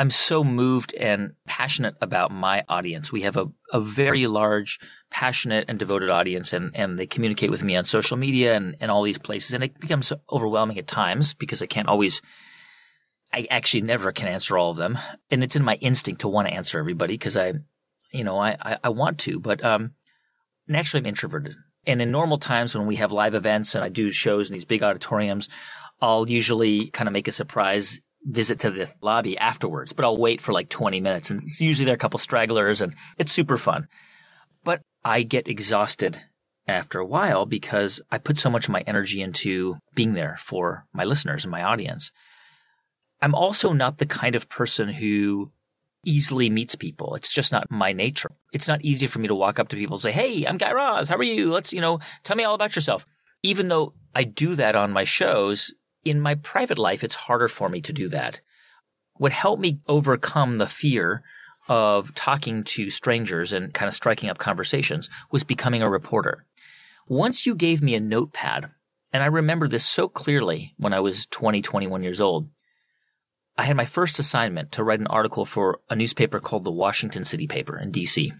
I'm so moved and passionate about my audience. We have a, a very large, passionate and devoted audience and, and they communicate with me on social media and, and all these places. And it becomes overwhelming at times because I can't always, I actually never can answer all of them. And it's in my instinct to want to answer everybody because I, you know, I, I, I want to, but, um, naturally I'm introverted. And in normal times when we have live events and I do shows in these big auditoriums, I'll usually kind of make a surprise visit to the lobby afterwards, but I'll wait for like 20 minutes and it's usually there are a couple stragglers and it's super fun. But I get exhausted after a while because I put so much of my energy into being there for my listeners and my audience. I'm also not the kind of person who easily meets people. It's just not my nature. It's not easy for me to walk up to people and say, Hey, I'm Guy Raz. How are you? Let's, you know, tell me all about yourself. Even though I do that on my shows, in my private life, it's harder for me to do that. What helped me overcome the fear of talking to strangers and kind of striking up conversations was becoming a reporter. Once you gave me a notepad, and I remember this so clearly when I was 20, 21 years old, I had my first assignment to write an article for a newspaper called the Washington City Paper in DC.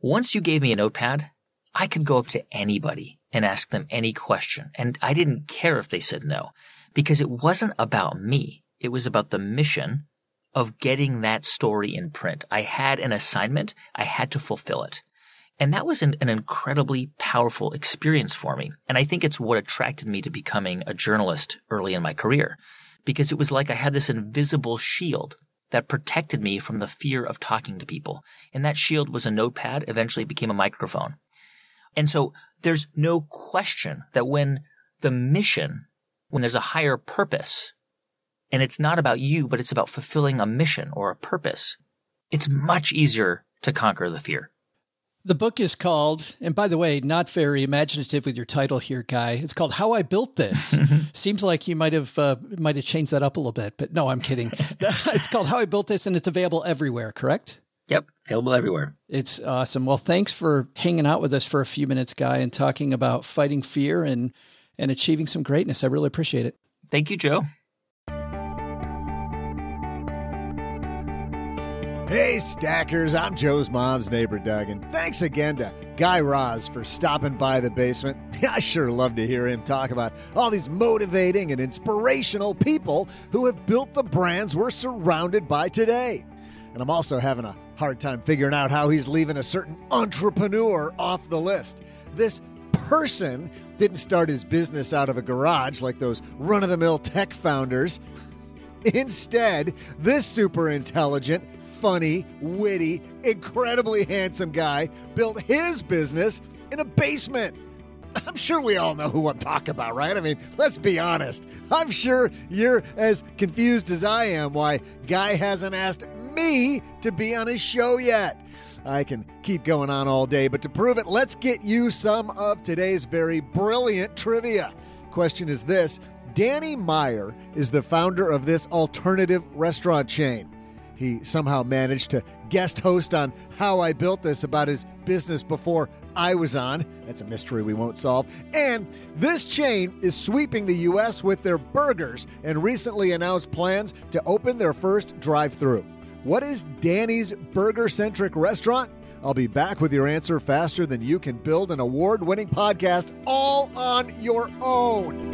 Once you gave me a notepad, I could go up to anybody and ask them any question, and I didn't care if they said no, because it wasn't about me. It was about the mission of getting that story in print. I had an assignment, I had to fulfill it. And that was an, an, incredibly powerful experience for me. And I think it's what attracted me to becoming a journalist early in my career because it was like I had this invisible shield that protected me from the fear of talking to people. And that shield was a notepad, eventually became a microphone. And so there's no question that when the mission, when there's a higher purpose, and it's not about you, but it's about fulfilling a mission or a purpose, it's much easier to conquer the fear. The book is called, and by the way, not very imaginative with your title here, Guy. It's called "How I Built This." (laughs) Seems like you might have uh, might have changed that up a little bit, but no, I'm kidding. (laughs) it's called "How I Built This," and it's available everywhere. Correct? Yep, available everywhere. It's awesome. Well, thanks for hanging out with us for a few minutes, Guy, and talking about fighting fear and and achieving some greatness. I really appreciate it. Thank you, Joe. Hey, stackers, I'm Joe's mom's neighbor, Doug, and thanks again to Guy Raz for stopping by the basement. (laughs) I sure love to hear him talk about all these motivating and inspirational people who have built the brands we're surrounded by today. And I'm also having a hard time figuring out how he's leaving a certain entrepreneur off the list. This person didn't start his business out of a garage like those run of the mill tech founders. Instead, this super intelligent, funny, witty, incredibly handsome guy built his business in a basement. I'm sure we all know who I'm talking about, right? I mean, let's be honest. I'm sure you're as confused as I am why Guy hasn't asked me to be on his show yet. I can keep going on all day, but to prove it, let's get you some of today's very brilliant trivia. Question is this Danny Meyer is the founder of this alternative restaurant chain. He somehow managed to guest host on How I Built This about his business before I was on. That's a mystery we won't solve. And this chain is sweeping the U.S. with their burgers and recently announced plans to open their first drive through. What is Danny's burger centric restaurant? I'll be back with your answer faster than you can build an award winning podcast all on your own.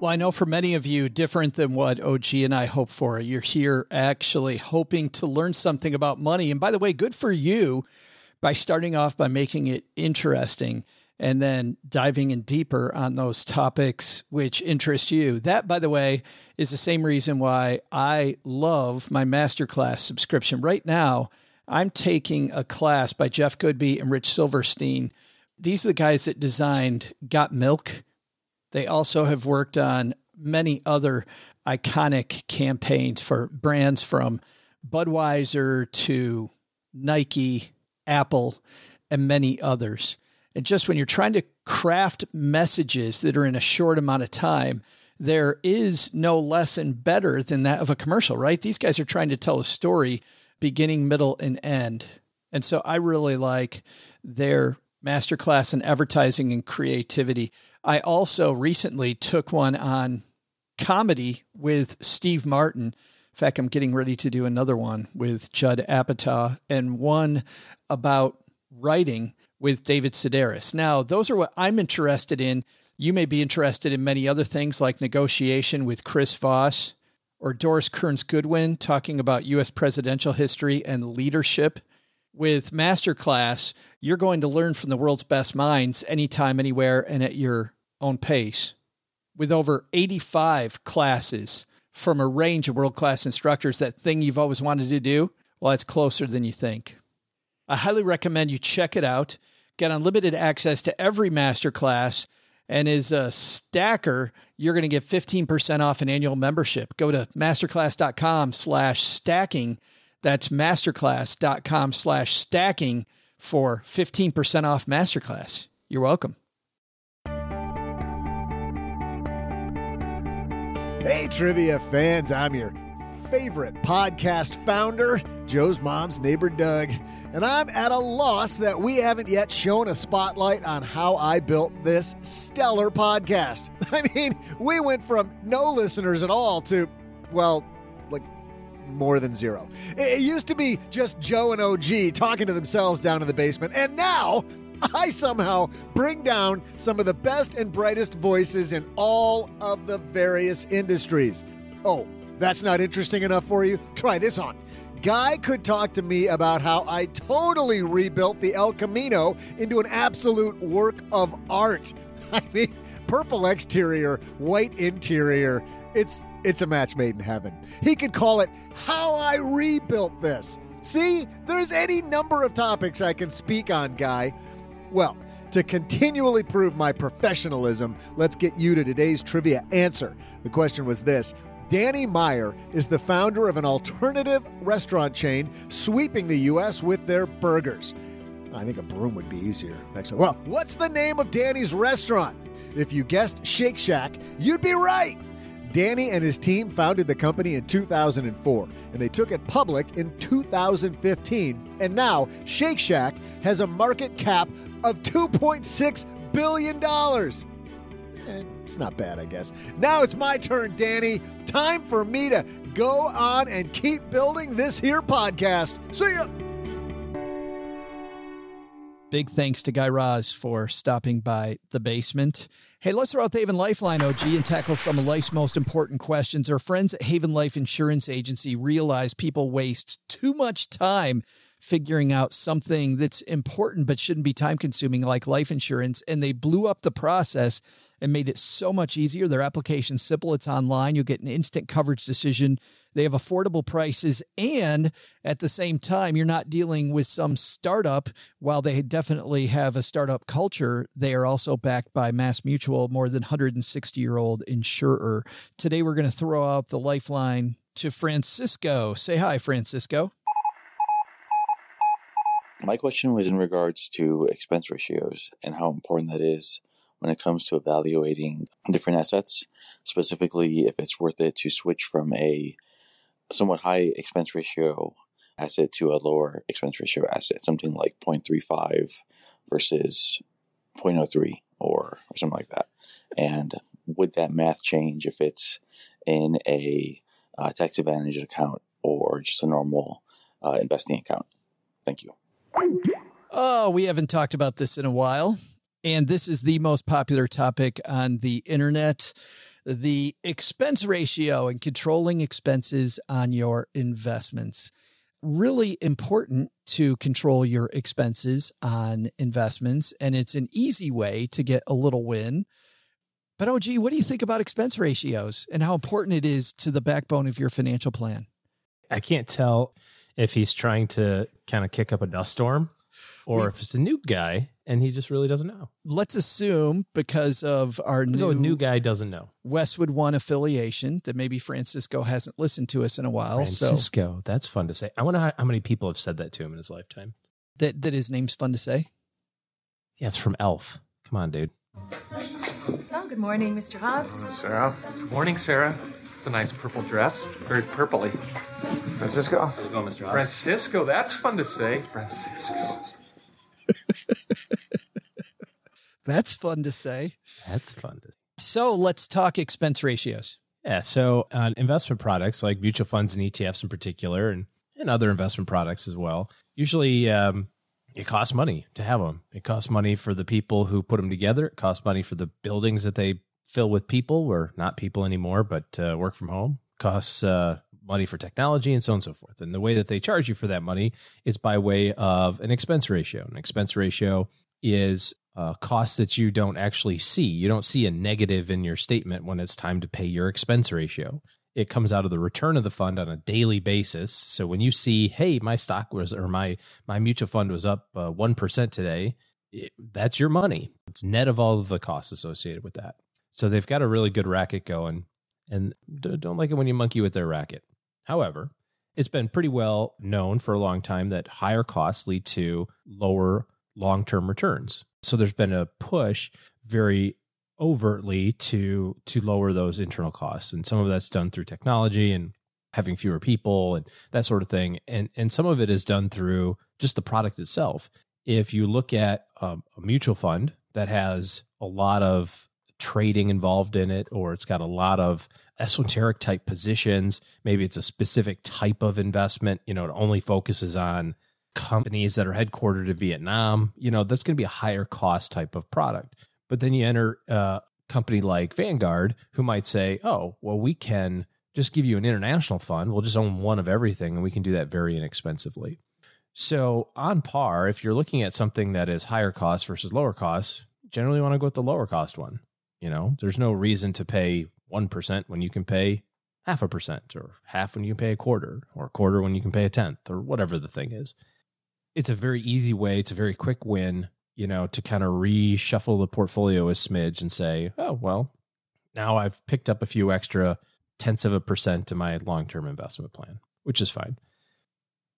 Well, I know for many of you, different than what OG and I hope for, you're here actually hoping to learn something about money. And by the way, good for you by starting off by making it interesting and then diving in deeper on those topics which interest you. That, by the way, is the same reason why I love my masterclass subscription. Right now, I'm taking a class by Jeff Goodby and Rich Silverstein. These are the guys that designed Got Milk they also have worked on many other iconic campaigns for brands from Budweiser to Nike, Apple, and many others. And just when you're trying to craft messages that are in a short amount of time, there is no lesson better than that of a commercial, right? These guys are trying to tell a story beginning, middle, and end. And so I really like their masterclass in advertising and creativity. I also recently took one on comedy with Steve Martin. In fact, I'm getting ready to do another one with Judd Apatow and one about writing with David Sedaris. Now, those are what I'm interested in. You may be interested in many other things like negotiation with Chris Voss or Doris Kearns Goodwin talking about U.S. presidential history and leadership with Masterclass, you're going to learn from the world's best minds anytime, anywhere, and at your own pace. With over 85 classes, from a range of world class instructors, that thing you've always wanted to do, well, it's closer than you think. I highly recommend you check it out. Get unlimited access to every masterclass. And as a stacker, you're going to get 15% off an annual membership. Go to masterclass.com slash stacking. That's masterclass.com slash stacking for 15% off masterclass. You're welcome. Hey, trivia fans, I'm your favorite podcast founder, Joe's mom's neighbor, Doug. And I'm at a loss that we haven't yet shown a spotlight on how I built this stellar podcast. (laughs) I mean, we went from no listeners at all to, well, like more than zero. It used to be just Joe and OG talking to themselves down in the basement, and now I somehow bring down some of the best and brightest voices in all of the various industries. Oh, that's not interesting enough for you? Try this on. Guy could talk to me about how I totally rebuilt the El Camino into an absolute work of art. (laughs) I mean, purple exterior, white interior. It's it's a match made in heaven. He could call it How I Rebuilt This. See, there's any number of topics I can speak on, Guy. Well, to continually prove my professionalism, let's get you to today's trivia answer. The question was this Danny Meyer is the founder of an alternative restaurant chain sweeping the U.S. with their burgers. I think a broom would be easier. Actually, well, what's the name of Danny's restaurant? If you guessed Shake Shack, you'd be right. Danny and his team founded the company in 2004, and they took it public in 2015. And now Shake Shack has a market cap of $2.6 billion. It's not bad, I guess. Now it's my turn, Danny. Time for me to go on and keep building this here podcast. See ya. Big thanks to Guy Raz for stopping by the basement. Hey, let's throw out the Haven Lifeline OG and tackle some of life's most important questions. Our friends at Haven Life Insurance Agency realize people waste too much time figuring out something that's important but shouldn't be time consuming, like life insurance. And they blew up the process and made it so much easier. Their application's simple, it's online. You'll get an instant coverage decision. They have affordable prices. And at the same time, you're not dealing with some startup. While they definitely have a startup culture, they are also backed by Mass Mutual, more than 160 year old insurer. Today, we're going to throw out the lifeline to Francisco. Say hi, Francisco. My question was in regards to expense ratios and how important that is when it comes to evaluating different assets, specifically if it's worth it to switch from a somewhat high expense ratio asset to a lower expense ratio asset, something like 0.35 versus 0.03 or, or something like that. And would that math change if it's in a uh, tax advantage account or just a normal uh, investing account? Thank you. Oh, we haven't talked about this in a while. And this is the most popular topic on the internet the expense ratio and controlling expenses on your investments. Really important to control your expenses on investments. And it's an easy way to get a little win. But, oh, gee, what do you think about expense ratios and how important it is to the backbone of your financial plan? I can't tell if he's trying to kind of kick up a dust storm or we, if it's a new guy and he just really doesn't know. Let's assume because of our new, new guy doesn't know Westwood One affiliation that maybe Francisco hasn't listened to us in a while. Francisco, so. that's fun to say. I wonder how, how many people have said that to him in his lifetime. That that his name's fun to say. Yeah, it's from Elf. Come on, dude. Oh, good morning, Mr. Hobbs. Morning, Sarah. Good morning, Sarah. It's a nice purple dress. It's very purpley. Francisco. Go, Mr. Hobbs. Francisco, that's fun to say. Francisco. (laughs) That's fun to say. That's fun to. So let's talk expense ratios. Yeah. So uh, investment products like mutual funds and ETFs in particular, and and other investment products as well. Usually, um, it costs money to have them. It costs money for the people who put them together. It costs money for the buildings that they fill with people, or not people anymore, but uh, work from home. Costs uh, money for technology and so on and so forth. And the way that they charge you for that money is by way of an expense ratio. An expense ratio is a cost that you don't actually see. You don't see a negative in your statement when it's time to pay your expense ratio. it comes out of the return of the fund on a daily basis. So when you see, hey, my stock was or my my mutual fund was up uh, one uh, today, it, that's your money. It's net of all of the costs associated with that. So they've got a really good racket going, and don't like it when you monkey with their racket. However, it's been pretty well known for a long time that higher costs lead to lower long term returns. So there's been a push very overtly to to lower those internal costs and some of that's done through technology and having fewer people and that sort of thing and and some of it is done through just the product itself if you look at um, a mutual fund that has a lot of trading involved in it or it's got a lot of esoteric type positions maybe it's a specific type of investment you know it only focuses on companies that are headquartered in Vietnam you know that's going to be a higher cost type of product but then you enter uh, a company like Vanguard, who might say, oh, well, we can just give you an international fund. We'll just own one of everything, and we can do that very inexpensively. So, on par, if you're looking at something that is higher cost versus lower cost, generally you want to go with the lower cost one. You know, there's no reason to pay 1% when you can pay half a percent or half when you pay a quarter or a quarter when you can pay a tenth or whatever the thing is. It's a very easy way, it's a very quick win you know, to kind of reshuffle the portfolio a smidge and say, oh, well, now I've picked up a few extra tenths of a percent to my long term investment plan, which is fine.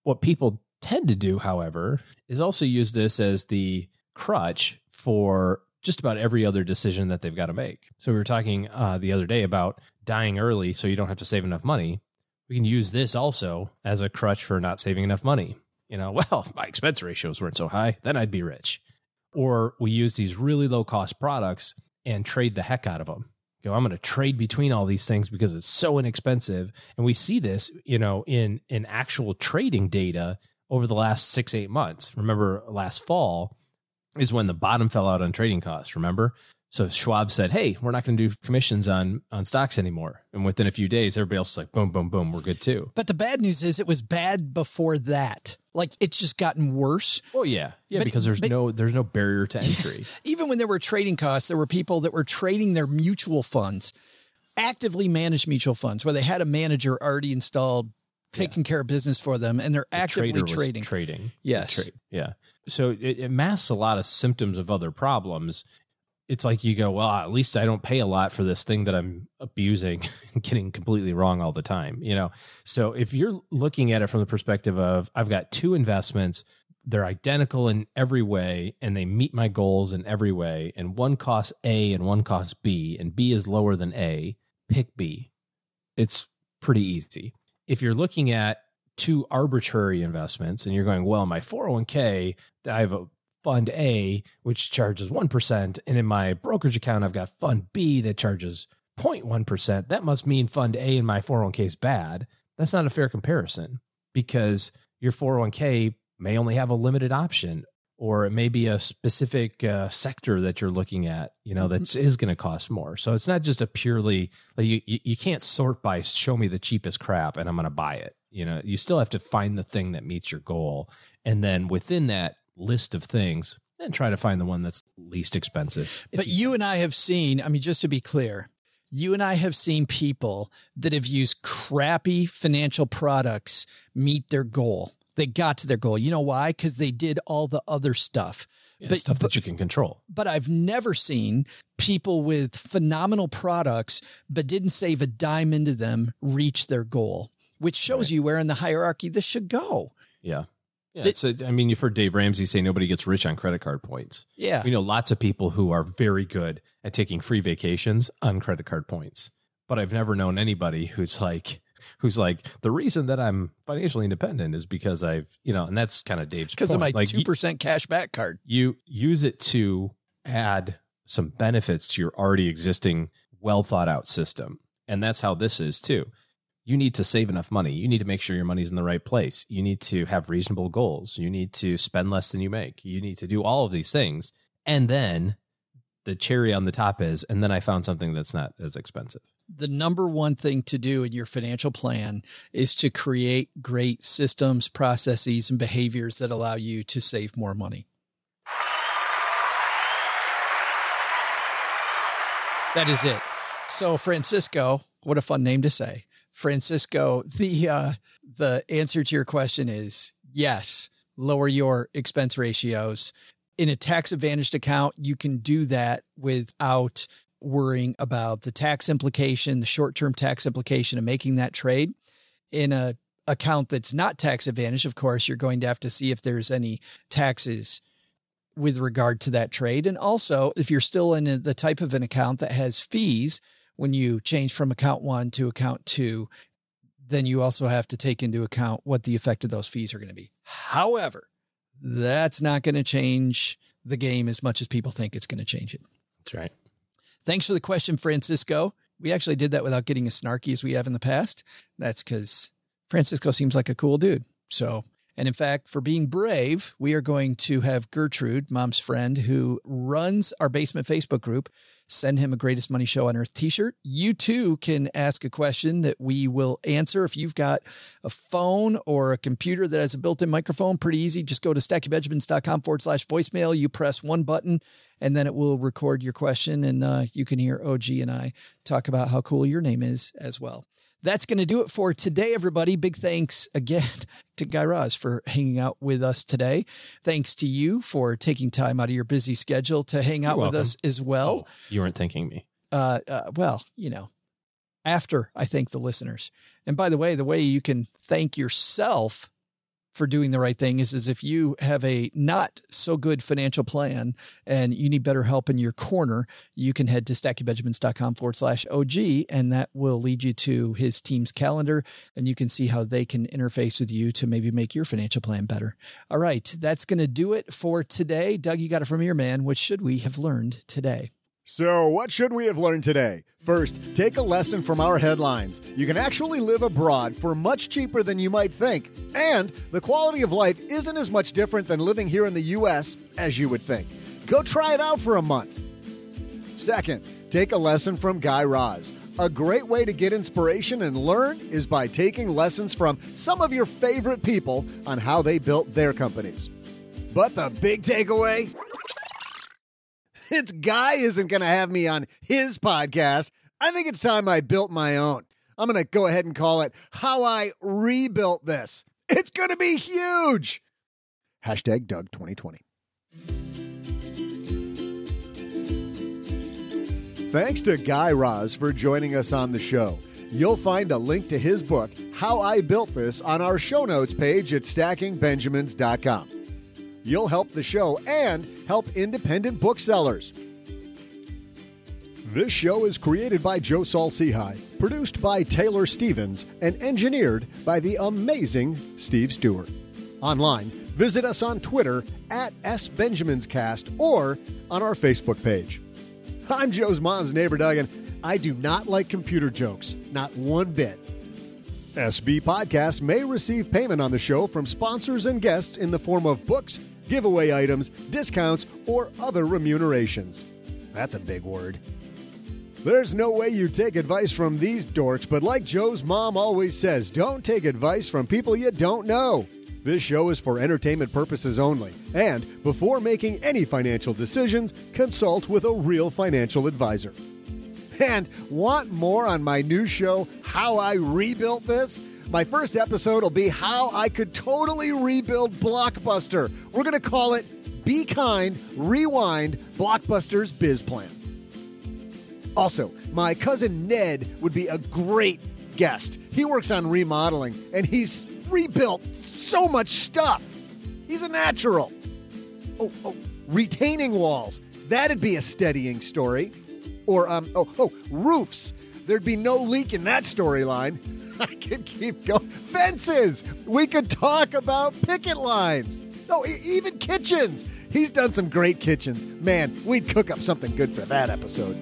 What people tend to do, however, is also use this as the crutch for just about every other decision that they've got to make. So we were talking uh, the other day about dying early so you don't have to save enough money. We can use this also as a crutch for not saving enough money. You know, (laughs) well, if my expense ratios weren't so high, then I'd be rich or we use these really low cost products and trade the heck out of them. Go, I'm going to trade between all these things because it's so inexpensive. And we see this, you know, in in actual trading data over the last six, eight months. Remember last fall is when the bottom fell out on trading costs. Remember? So Schwab said, "Hey, we're not going to do commissions on on stocks anymore." And within a few days, everybody else was like, "Boom, boom, boom, we're good too." But the bad news is, it was bad before that. Like it's just gotten worse. Oh yeah, yeah, but, because there's but, no there's no barrier to (laughs) entry. Even when there were trading costs, there were people that were trading their mutual funds, actively managed mutual funds, where they had a manager already installed, taking yeah. care of business for them, and they're the actively trading. Trading, yes, trade. yeah. So it, it masks a lot of symptoms of other problems it's like you go, well, at least I don't pay a lot for this thing that I'm abusing (laughs) and getting completely wrong all the time, you know? So if you're looking at it from the perspective of, I've got two investments, they're identical in every way and they meet my goals in every way, and one costs A and one costs B, and B is lower than A, pick B. It's pretty easy. If you're looking at two arbitrary investments and you're going, well, my 401k, I have a fund A, which charges 1%. And in my brokerage account, I've got fund B that charges 0.1%. That must mean fund A in my 401k is bad. That's not a fair comparison because your 401k may only have a limited option or it may be a specific uh, sector that you're looking at, you know, that is going to cost more. So it's not just a purely like you, you can't sort by show me the cheapest crap and I'm going to buy it. You know, you still have to find the thing that meets your goal. And then within that, list of things and try to find the one that's least expensive. But you, you and I have seen, I mean, just to be clear, you and I have seen people that have used crappy financial products meet their goal. They got to their goal. You know why? Because they did all the other stuff. Yeah, but, stuff that you can control. But I've never seen people with phenomenal products, but didn't save a dime into them, reach their goal, which shows right. you where in the hierarchy this should go. Yeah. Yeah, so, I mean, you've heard Dave Ramsey say nobody gets rich on credit card points. Yeah. We know lots of people who are very good at taking free vacations on credit card points. But I've never known anybody who's like, who's like, the reason that I'm financially independent is because I've, you know, and that's kind of Dave's Because of my like, 2% cash back card. You use it to add some benefits to your already existing, well thought out system. And that's how this is too you need to save enough money. You need to make sure your money's in the right place. You need to have reasonable goals. You need to spend less than you make. You need to do all of these things. And then the cherry on the top is, and then I found something that's not as expensive. The number one thing to do in your financial plan is to create great systems, processes, and behaviors that allow you to save more money. That is it. So, Francisco, what a fun name to say. Francisco, the uh, the answer to your question is yes. Lower your expense ratios in a tax advantaged account. You can do that without worrying about the tax implication, the short term tax implication of making that trade. In a account that's not tax advantaged, of course, you're going to have to see if there's any taxes with regard to that trade. And also, if you're still in the type of an account that has fees when you change from account one to account two, then you also have to take into account what the effect of those fees are going to be. However, that's not going to change the game as much as people think it's going to change it. That's right. Thanks for the question, Francisco. We actually did that without getting as snarky as we have in the past. That's because Francisco seems like a cool dude. So, and in fact, for being brave, we are going to have Gertrude, mom's friend, who runs our basement Facebook group, send him a greatest money show on earth t-shirt. You too can ask a question that we will answer. If you've got a phone or a computer that has a built-in microphone, pretty easy. Just go to stackingbenjamins.com forward slash voicemail. You press one button and then it will record your question and uh, you can hear OG and I talk about how cool your name is as well. That's going to do it for today, everybody. Big thanks again (laughs) to Guy Raz for hanging out with us today. Thanks to you for taking time out of your busy schedule to hang out with us as well. Oh, you weren't thanking me. Uh, uh, well, you know, after I thank the listeners. And by the way, the way you can thank yourself for doing the right thing is, is if you have a not so good financial plan and you need better help in your corner, you can head to stackingbenjamins.com forward slash OG and that will lead you to his team's calendar and you can see how they can interface with you to maybe make your financial plan better. All right. That's going to do it for today. Doug, you got it from your man. What should we have learned today? So, what should we have learned today? First, take a lesson from our headlines. You can actually live abroad for much cheaper than you might think, and the quality of life isn't as much different than living here in the US as you would think. Go try it out for a month. Second, take a lesson from Guy Raz. A great way to get inspiration and learn is by taking lessons from some of your favorite people on how they built their companies. But the big takeaway it's Guy isn't going to have me on his podcast. I think it's time I built my own. I'm going to go ahead and call it How I Rebuilt This. It's going to be huge. Hashtag Doug 2020. Thanks to Guy Raz for joining us on the show. You'll find a link to his book, How I Built This, on our show notes page at stackingbenjamins.com. You'll help the show and help independent booksellers. This show is created by Joe Saul-Sehy, produced by Taylor Stevens, and engineered by the amazing Steve Stewart. Online, visit us on Twitter at SBenjaminsCast or on our Facebook page. I'm Joe's mom's neighbor, Doug, and I do not like computer jokes, not one bit. SB Podcasts may receive payment on the show from sponsors and guests in the form of books, giveaway items, discounts, or other remunerations. That's a big word. There's no way you take advice from these dorks, but like Joe's mom always says, don't take advice from people you don't know. This show is for entertainment purposes only, and before making any financial decisions, consult with a real financial advisor. And want more on my new show, How I Rebuilt This? My first episode will be how I could totally rebuild Blockbuster. We're going to call it Be Kind, Rewind Blockbuster's Biz Plan. Also, my cousin Ned would be a great guest. He works on remodeling and he's rebuilt so much stuff. He's a natural. Oh, oh, retaining walls. That'd be a steadying story. Or um oh oh roofs. There'd be no leak in that storyline. (laughs) I could keep going. Fences. We could talk about picket lines. Oh, e- even kitchens. He's done some great kitchens. Man, we'd cook up something good for that episode.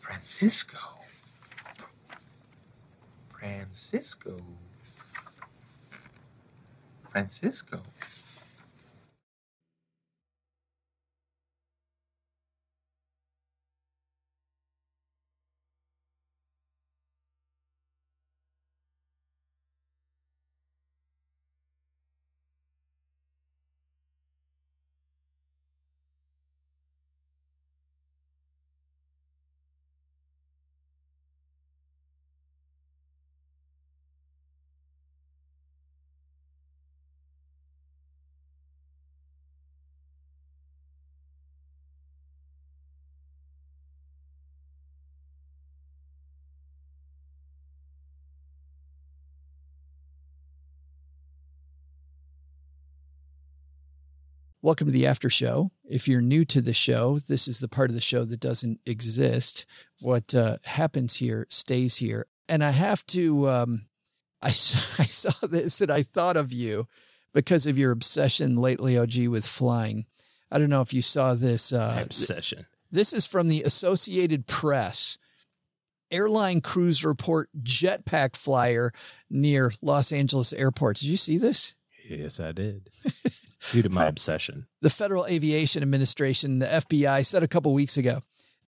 Francisco. Francisco. Francisco. Welcome to the after show. If you're new to the show, this is the part of the show that doesn't exist. What uh, happens here stays here. And I have to, um, I, (laughs) I saw this and I thought of you because of your obsession lately, OG, with flying. I don't know if you saw this. Uh, obsession. This is from the Associated Press. Airline crews report jetpack flyer near Los Angeles airport. Did you see this? Yes, I did. (laughs) Due to my obsession. The Federal Aviation Administration, the FBI, said a couple weeks ago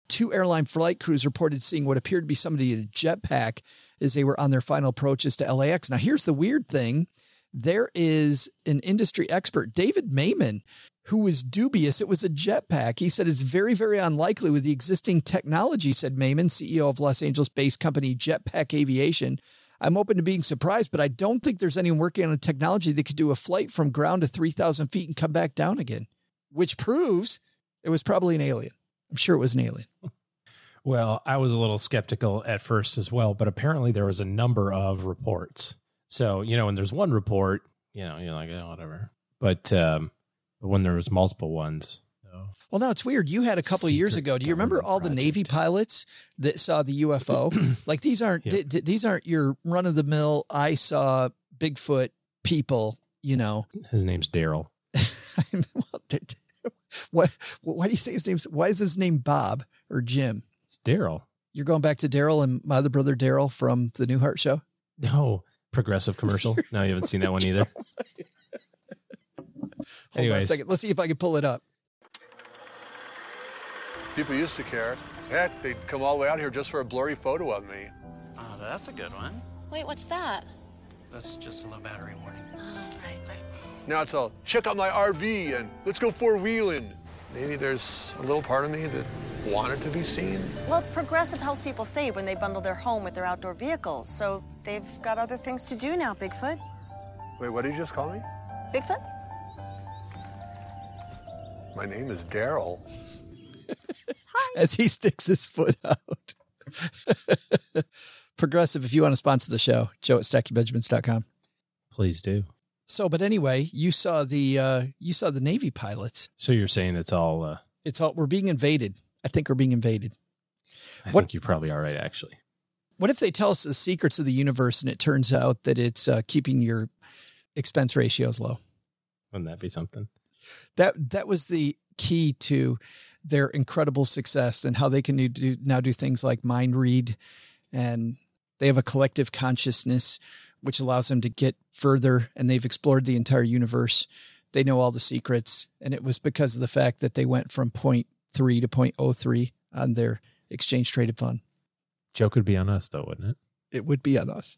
two airline flight crews reported seeing what appeared to be somebody in a jetpack as they were on their final approaches to LAX. Now, here's the weird thing there is an industry expert, David Mayman, who was dubious it was a jetpack. He said it's very, very unlikely with the existing technology, said Mayman, CEO of Los Angeles based company Jetpack Aviation. I'm open to being surprised, but I don't think there's anyone working on a technology that could do a flight from ground to 3,000 feet and come back down again, which proves it was probably an alien. I'm sure it was an alien. (laughs) Well, I was a little skeptical at first as well, but apparently there was a number of reports. So, you know, when there's one report, you know, you're like, oh, whatever. But um, when there was multiple ones. So. Well, now it's weird. You had a couple of years ago. Do you remember all the Navy pilots that saw the UFO? (clears throat) like these aren't d- d- these aren't your run of the mill. I saw Bigfoot people. You know, His name's Daryl. (laughs) well, d- d- what? Why do you say his name's? Why is his name Bob or Jim? It's Daryl. You're going back to Daryl and my other brother Daryl from the Newhart Show. No, progressive commercial. (laughs) no, you haven't seen that one either. (laughs) Hold on a second. Let's see if I can pull it up. People used to care. Heck, they'd come all the way out here just for a blurry photo of me. Oh, that's a good one. Wait, what's that? That's just a low battery warning. Oh, right, right. Now it's all, check out my RV and let's go four wheeling. Maybe there's a little part of me that wanted to be seen. Well, Progressive helps people save when they bundle their home with their outdoor vehicles, so they've got other things to do now, Bigfoot. Wait, what did you just call me? Bigfoot? My name is Daryl. As he sticks his foot out. (laughs) Progressive, if you want to sponsor the show, joe at stackingbenjamins.com. please do. So, but anyway, you saw the uh you saw the Navy pilots. So you're saying it's all, uh, It's all we're being invaded. I think we're being invaded. I What- think you probably are right, actually. What if they tell us the secrets of the universe and it turns out that it's uh, keeping your expense ratios low? Wouldn't that be something? That that was the key to their incredible success and how they can do now do things like mind read and they have a collective consciousness which allows them to get further and they've explored the entire universe. They know all the secrets and it was because of the fact that they went from point 3 to point oh three on their exchange traded fund. Joke would be on us, though, wouldn't it? it would be on us.